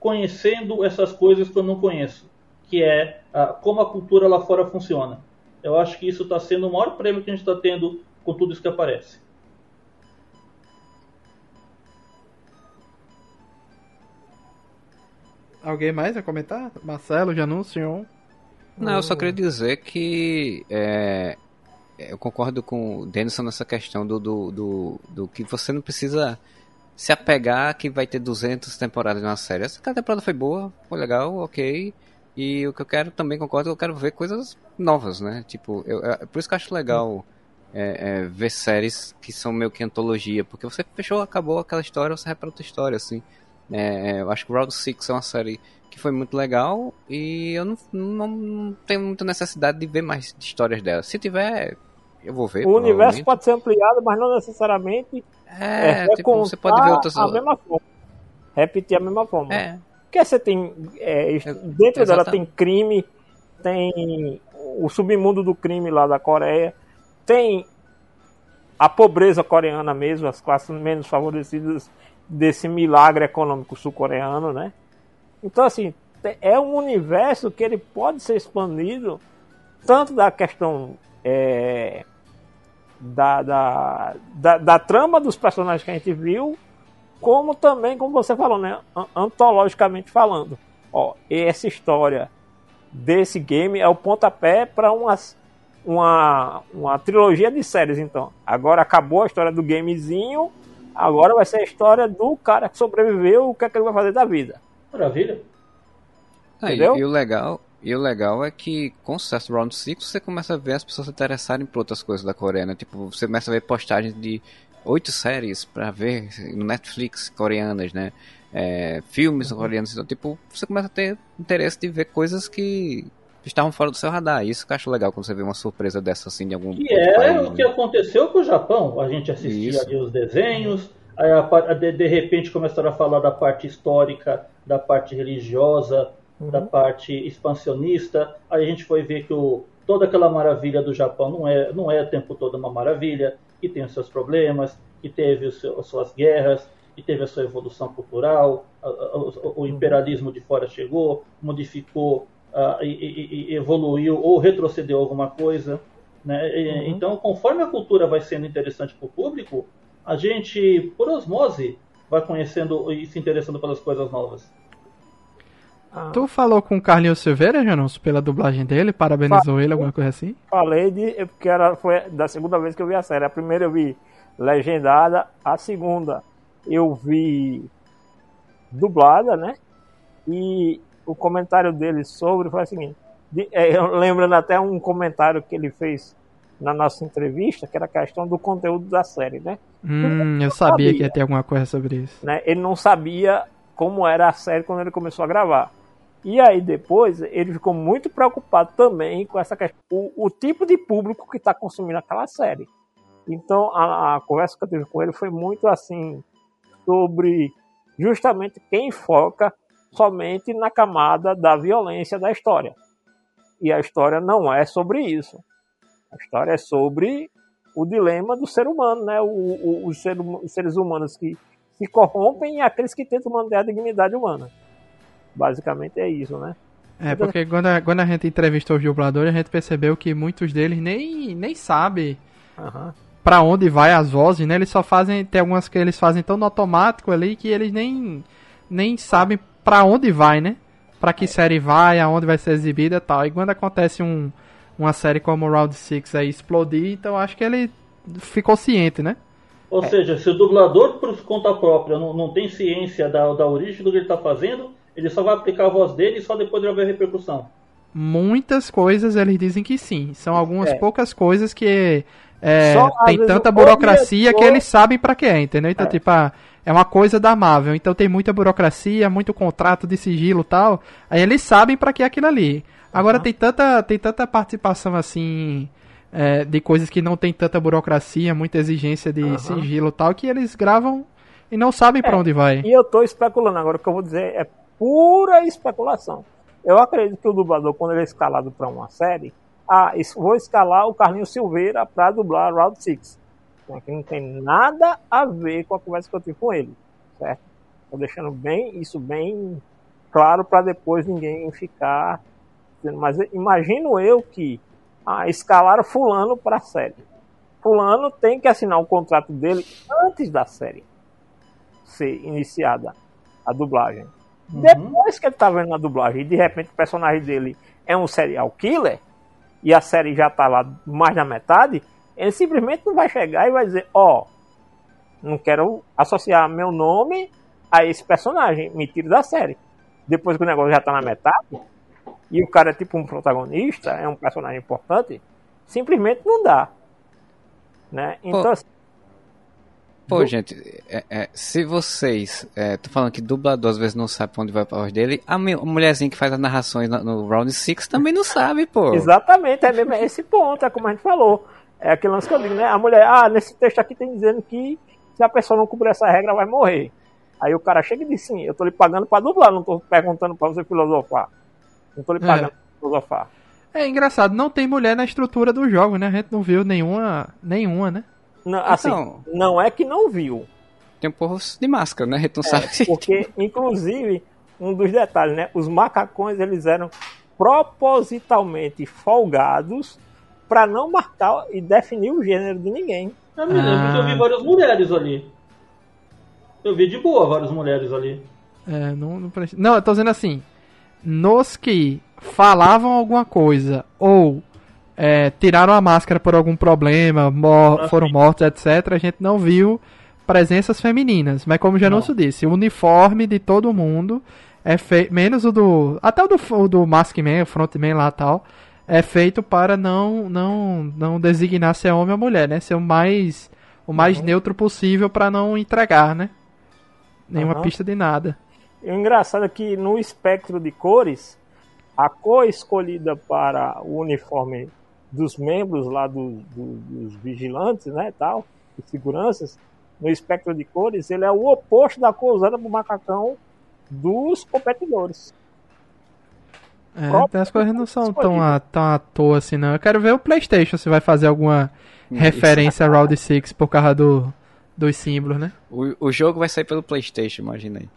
conhecendo essas coisas que eu não conheço, que é ah, como a cultura lá fora funciona. Eu acho que isso está sendo o maior prêmio que a gente está tendo com tudo isso que aparece. Alguém mais a comentar? Marcelo, Janun, senhor? Não, eu só queria dizer que é, eu concordo com o Denison nessa questão do, do, do, do que você não precisa se apegar que vai ter 200 temporadas na série. Essa temporada foi boa, foi legal, ok. E o que eu quero também concordo, eu quero ver coisas novas, né? Tipo, eu, é, por isso que eu acho legal é, é, ver séries que são meio que antologia, porque você fechou, acabou aquela história, você pra outra história, assim. É, é eu acho que Round Six é uma série que foi muito legal e eu não, não, não tenho muita necessidade de ver mais histórias dela. Se tiver, eu vou ver. O universo pode ser ampliado, mas não necessariamente é, é tipo, você pode ver outras... a mesma forma. Repetir a mesma forma. É. Porque você tem. É, dentro dela tem crime, tem o submundo do crime lá da Coreia, tem a pobreza coreana mesmo, as classes menos favorecidas desse milagre econômico sul-coreano, né? Então, assim, é um universo que ele pode ser expandido tanto da questão é, da, da, da, da, trama dos personagens que a gente viu, como também, como você falou, né, antologicamente falando. Ó, essa história desse game é o pontapé para umas uma, uma trilogia de séries, então. Agora acabou a história do gamezinho, agora vai ser a história do cara que sobreviveu, o que é que ele vai fazer da vida. Maravilha. Ah, e, e, o legal, e o legal é que com o sucesso do Round 6 você começa a ver as pessoas se interessarem por outras coisas da Coreia, né? Tipo, você começa a ver postagens de oito séries para ver no Netflix coreanas, né? É, filmes uhum. coreanos, então, tipo, você começa a ter interesse de ver coisas que estavam fora do seu radar. Isso que eu acho legal quando você vê uma surpresa dessa assim de algum Que é país, o né? que aconteceu com o Japão. A gente assistia ali os desenhos, aí a, de, de repente começaram a falar da parte histórica, da parte religiosa, uhum. da parte expansionista. Aí a gente foi ver que o, toda aquela maravilha do Japão não é, não é o tempo todo uma maravilha, que tem os seus problemas, que teve os seus, as suas guerras, que teve a sua evolução cultural, a, a, o, o, imperialismo de fora chegou, modificou uh, e, evoluiu ou retrocedeu alguma coisa. Né? Uhum. Então, conforme a cultura vai sendo interessante para o público, a gente, por osmose, vai conhecendo e se interessando pelas coisas novas. Ah. Tu falou com o Carlinhos Silveira, Janus, pela dublagem dele? Parabenizou Falei, ele, alguma coisa assim? Falei de. Porque era, foi da segunda vez que eu vi a série. A primeira eu vi legendada, a segunda eu vi dublada, né? E o comentário dele sobre foi o seguinte: de, é, eu lembrando até um comentário que ele fez na nossa entrevista, que era a questão do conteúdo da série, né? Hum, eu sabia, sabia, que ia ter alguma coisa sobre isso. Né? Ele não sabia como era a série quando ele começou a gravar. E aí depois ele ficou muito preocupado também com essa questão, o, o tipo de público que está consumindo aquela série. Então a, a, conversa que eu tive com ele foi muito assim sobre justamente quem foca somente na camada da violência da história. E a história não é sobre isso. A história é sobre o dilema do ser humano, né? O, o, os, ser, os seres humanos que se corrompem e aqueles que tentam manter a dignidade humana. Basicamente é isso, né? É, porque quando a, quando a gente entrevistou os dubladores, a gente percebeu que muitos deles nem, nem sabem uhum. para onde vai as vozes, né? Eles só fazem, tem algumas que eles fazem tão no automático ali que eles nem, nem sabem para onde vai, né? Para que é. série vai, aonde vai ser exibida e tal. E quando acontece um, uma série como o Round 6 aí explodir, então acho que ele ficou ciente, né? Ou é. seja, se o dublador por conta própria não, não tem ciência da, da origem do que ele está fazendo, ele só vai aplicar a voz dele e só depois ele vai ver a repercussão. Muitas coisas eles dizem que sim. São algumas é. poucas coisas que é, tem tanta burocracia diretor... que eles sabem para que é, entendeu? Então, é. tipo, ah, é uma coisa da Marvel. Então tem muita burocracia, muito contrato de sigilo tal. Aí eles sabem para que é aquilo ali. Agora uhum. tem tanta tem tanta participação assim é, de coisas que não tem tanta burocracia, muita exigência de uhum. sigilo tal, que eles gravam e não sabem para é, onde vai. E eu tô especulando agora, o que eu vou dizer é pura especulação. Eu acredito que o dublador, quando ele é escalado para uma série, ah, vou escalar o Carlinhos Silveira para dublar Round 6. Então, que não tem nada a ver com a conversa que eu tive com ele, certo? Tô deixando bem isso bem claro para depois ninguém ficar. Mas imagino eu que ah, escalaram fulano para a série. Fulano tem que assinar o contrato dele antes da série ser iniciada a dublagem. Uhum. Depois que ele tá vendo a dublagem e de repente o personagem dele é um serial killer e a série já tá lá mais da metade, ele simplesmente não vai chegar e vai dizer, ó, oh, não quero associar meu nome a esse personagem, me tire da série. Depois que o negócio já tá na metade, e o cara é tipo um protagonista, é um personagem importante, simplesmente não dá. Né? Então, Pô. Pô, gente, é, é, se vocês. É, tô falando que dublador às vezes não sabe pra onde vai a voz dele, a, mulherzinha que faz as narrações no, no Round 6 também não sabe, pô. Exatamente, é mesmo esse ponto, é como a gente falou. É aquele lance que eu digo, né? A mulher, ah, nesse texto aqui tem dizendo que se a pessoa não cumprir essa regra vai morrer. Aí o cara chega e diz sim, eu tô lhe pagando pra dublar, não tô perguntando pra você filosofar. Não tô lhe é. pagando é. pra filosofar. É engraçado, não tem mulher na estrutura do jogo, né? A gente não viu nenhuma, nenhuma, né? Não, assim, então, não é que não viu. Tem um povo de máscara, né? Não é, sabe. Porque, inclusive, um dos detalhes, né? Os macacões, eles eram propositalmente folgados para não marcar e definir o gênero de ninguém. Eu me lembro ah. que eu vi ah. várias mulheres ali. Eu vi de boa várias mulheres ali. É, não, não, não eu tô dizendo assim. Nos que falavam alguma coisa ou é, tiraram a máscara por algum problema, mor ah, foram mortos, etc., a gente não viu presenças femininas. Mas como o Janúncio disse, o uniforme de todo mundo é feito. Menos o do. Até o do, o do Maskman, o Frontman lá tal. É feito para não, não, não designar se é homem ou mulher, né? Ser o mais, o mais uhum. neutro possível para não entregar, né? Nenhuma uhum. pista de nada. E o engraçado é que no espectro de cores, a cor escolhida para o uniforme dos membros lá do, do, dos vigilantes, né, tal, de seguranças, no espectro de cores, ele é o oposto da cor usada pro macacão dos competidores. É, as coisas não são tão à, tão à toa assim, não. Eu quero ver o PlayStation se vai fazer alguma Isso. referência a Round 6 por causa do, dos símbolos, né? O, o jogo vai sair pelo PlayStation, imagina aí.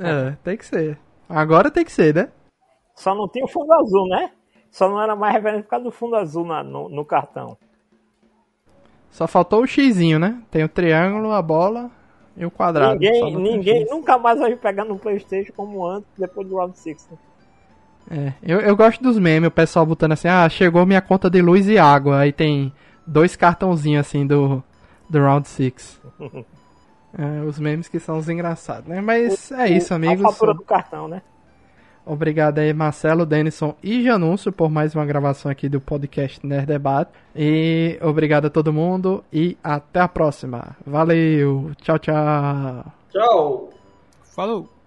É, tem que ser. Agora tem que ser, né? Só não tem o fundo azul, né? Só não era mais referente por causa do fundo azul na, no, no, cartão. Só faltou o xizinho, né? Tem o triângulo, a bola e o quadrado. Ninguém, ninguém nunca mais vai pegar no Playstation como antes, depois do Round 6. Né? É, eu, eu gosto dos memes, o pessoal botando assim, ah, chegou minha conta de luz e água. Aí tem dois cartãozinhos assim do, do Round 6. é, os memes que são os engraçados, né? Mas o, é isso, amigos. A fatura do cartão, né? Obrigado aí, Marcelo, Denison e Janúncio por mais uma gravação aqui do podcast Nerd Debate. E obrigado a todo mundo e até a próxima. Valeu. Tchau, tchau. Tchau. Falou.